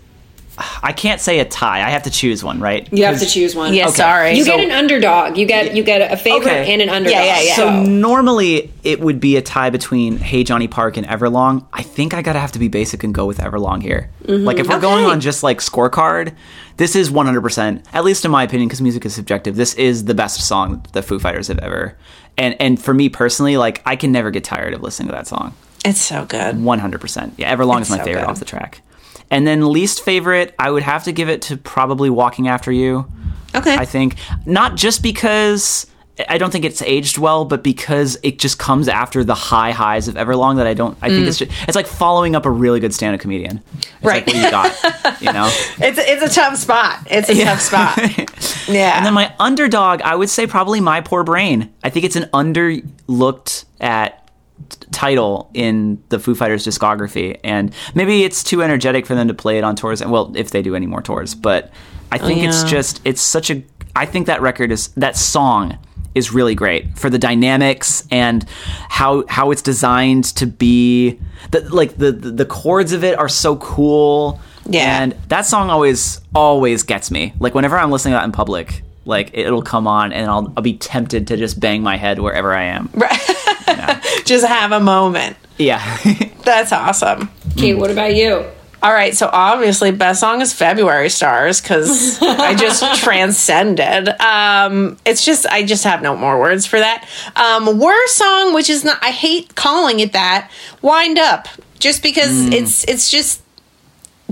I can't say a tie. I have to choose one, right? You have to choose one. Yeah. Okay. Sorry. You So- get an underdog. You get you get a favorite Okay. and an underdog. Yeah, yeah, yeah. So So, normally it would be a tie between Hey Johnny Park and Everlong. I think I gotta have to be basic and go with Everlong here. Mm-hmm. Like if we're going on just like scorecard, this is 100%, at least in my opinion, because music is subjective. This is the best song the Foo Fighters have ever. And and for me personally, like I can never get tired of listening to that song. It's so good. 100%. Yeah, Everlong It's is my so favorite good. off the track. And then least favorite, I would have to give it to probably Walking After You. Okay. I think not just because I don't think it's aged well, but because it just comes after the high highs of Everlong that I don't. I think mm. it's just, it's like following up a really good stand-up comedian. It's Right. Like what you got, you know. It's it's a tough spot. It's a tough spot. Yeah. And then my underdog, I would say probably My Poor Brain. I think it's an underlooked at t- title in the Foo Fighters discography, and maybe it's too energetic for them to play it on tours. And well, if they do any more tours, but I oh, think it's yeah. just it's such a I think that record is that song is really great for the dynamics and how how it's designed to be the, like the, the the chords of it are so cool. Yeah. And that song always always gets me. Like whenever I'm listening to that in public, like it'll come on and I'll I'll be tempted to just bang my head wherever I am. right Just have a moment. Yeah. That's awesome. Kate, what about you? All right, so obviously, best song is February Stars because I just transcended. Um, it's just I just have no more words for that. Um, worst song, which is not I hate calling it that. Wind up, just because Mm. it's it's just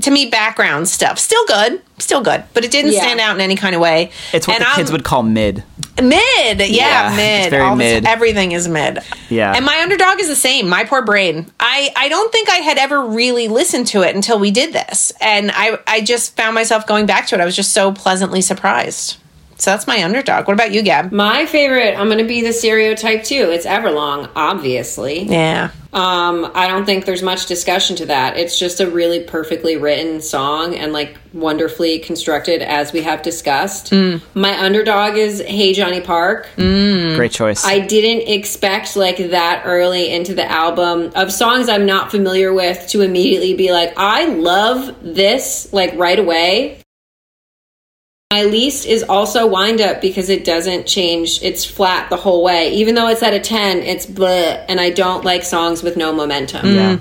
to me background stuff. Still good, still good, but it didn't Yeah. stand out in any kind of way. it's what And the I'm- kids would call mid. Mid, yeah, Yeah, mid. it's very All this- mid. everything is mid. Yeah. and my underdog is the same. My poor brain. I I don't think I had ever really listened to it until we did this, and I I just found myself going back to it. I was just so pleasantly surprised. So that's my underdog. What about you, Gab? My favorite, I'm going to be the stereotype too. It's Everlong, obviously. Yeah, Um, I don't think there's much discussion to that. It's just a really perfectly written song and like wonderfully constructed, as we have discussed. My underdog is Hey Johnny Park. Great choice. I didn't expect like that early into the album of songs I'm not familiar with to immediately be like, I love this like right away. My least is also Wind Up because it doesn't change. It's flat the whole way. Even though it's at a 10, it's bleh, and I don't like songs with no momentum. yeah.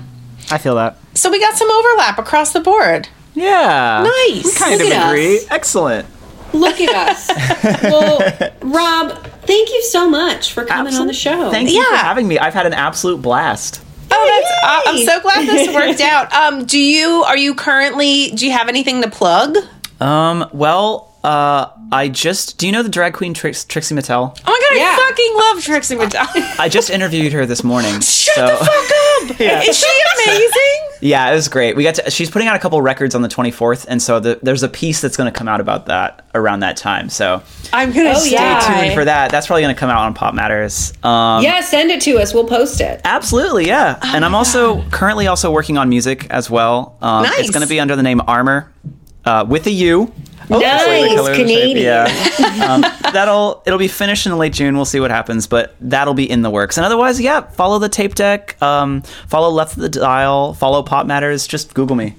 I feel that. so we got some overlap across the board. Yeah. Nice. We kind Look of agree. us. Excellent. Look at us. well, Rob, thank you so much for coming on the show. Thank you for having me. I've had an absolute blast. Oh, that's uh, I'm so glad this worked out. Um, do you are you currently do you have anything to plug? Um, well, uh, I just do you know the drag queen Trix, Trixie Mattel? Oh my god, Yeah. I fucking love Trixie Mattel. I just interviewed her this morning. Shut so- the fuck up! Yeah. Is she amazing? Yeah, it was great. We got to. She's putting out a couple records on the 24th, and so the, there's a piece that's going to come out about that around that time. So I'm gonna Oh, stay yeah. tuned tuned for that. That's probably going to come out on PopMatters. Um, Yeah, send it to us. We'll post it. Absolutely, yeah. and I'm also currently also working on music as well. Um, Nice. It's going to be under the name Armour uh, with a U. nice, Color shape, Canadian. Yeah. um, that'll it'll be finished in late June. We'll see what happens, but that'll be in the works. And otherwise, yeah, follow the tape deck. Um, follow Left of the Dial. Follow PopMatters. Just Google me.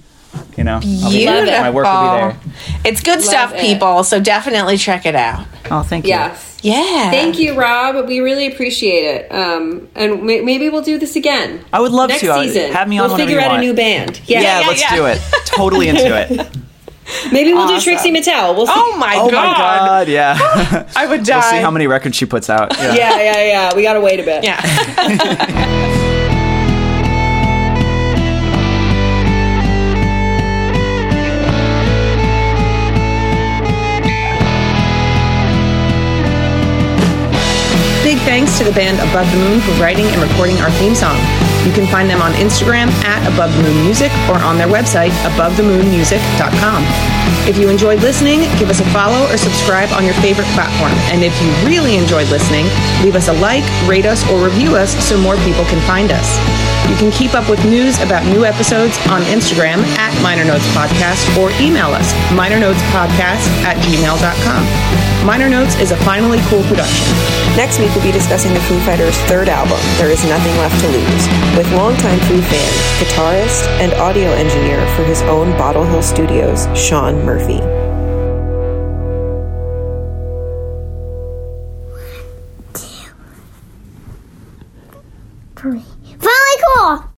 You know, I'll be. Beautiful. my work will be there. It's good stuff, it. people. So definitely check it out. Oh, thank you. Yes. Yeah. Thank you, Rob. We really appreciate it. Um, and may- maybe we'll do this again. I would love Next to. I season. have me on We'll whenever figure out want. a new band. Yeah. Yeah, yeah, let's yeah. do it. Totally into it. Maybe we'll do Trixie Mattel. We'll see. Oh my god. Oh god. my god, yeah. I would die. we'll see how many records she puts out. Yeah. Yeah, yeah, yeah. We gotta wait a bit. Yeah. thanks to the band Above the Moon for writing and recording our theme song. You can find them on Instagram at Above the Moon Music or on their website, abovethemoonmusic.com. If you enjoyed listening, give us a follow or subscribe on your favorite platform. And if you really enjoyed listening, leave us a like, rate us, or review us so more people can find us. You can keep up with news about new episodes on Instagram at Minor Notes Podcast or email us, minornotespodcast at gmail.com. Minor Notes is a finally cool production. Next week, we'll be discussing the Foo Fighters' third album, There Is Nothing Left to Lose, with longtime Foo fan, guitarist, and audio engineer for his own Bottle Hill Studios, Sean Murphy. Three. Finally cool!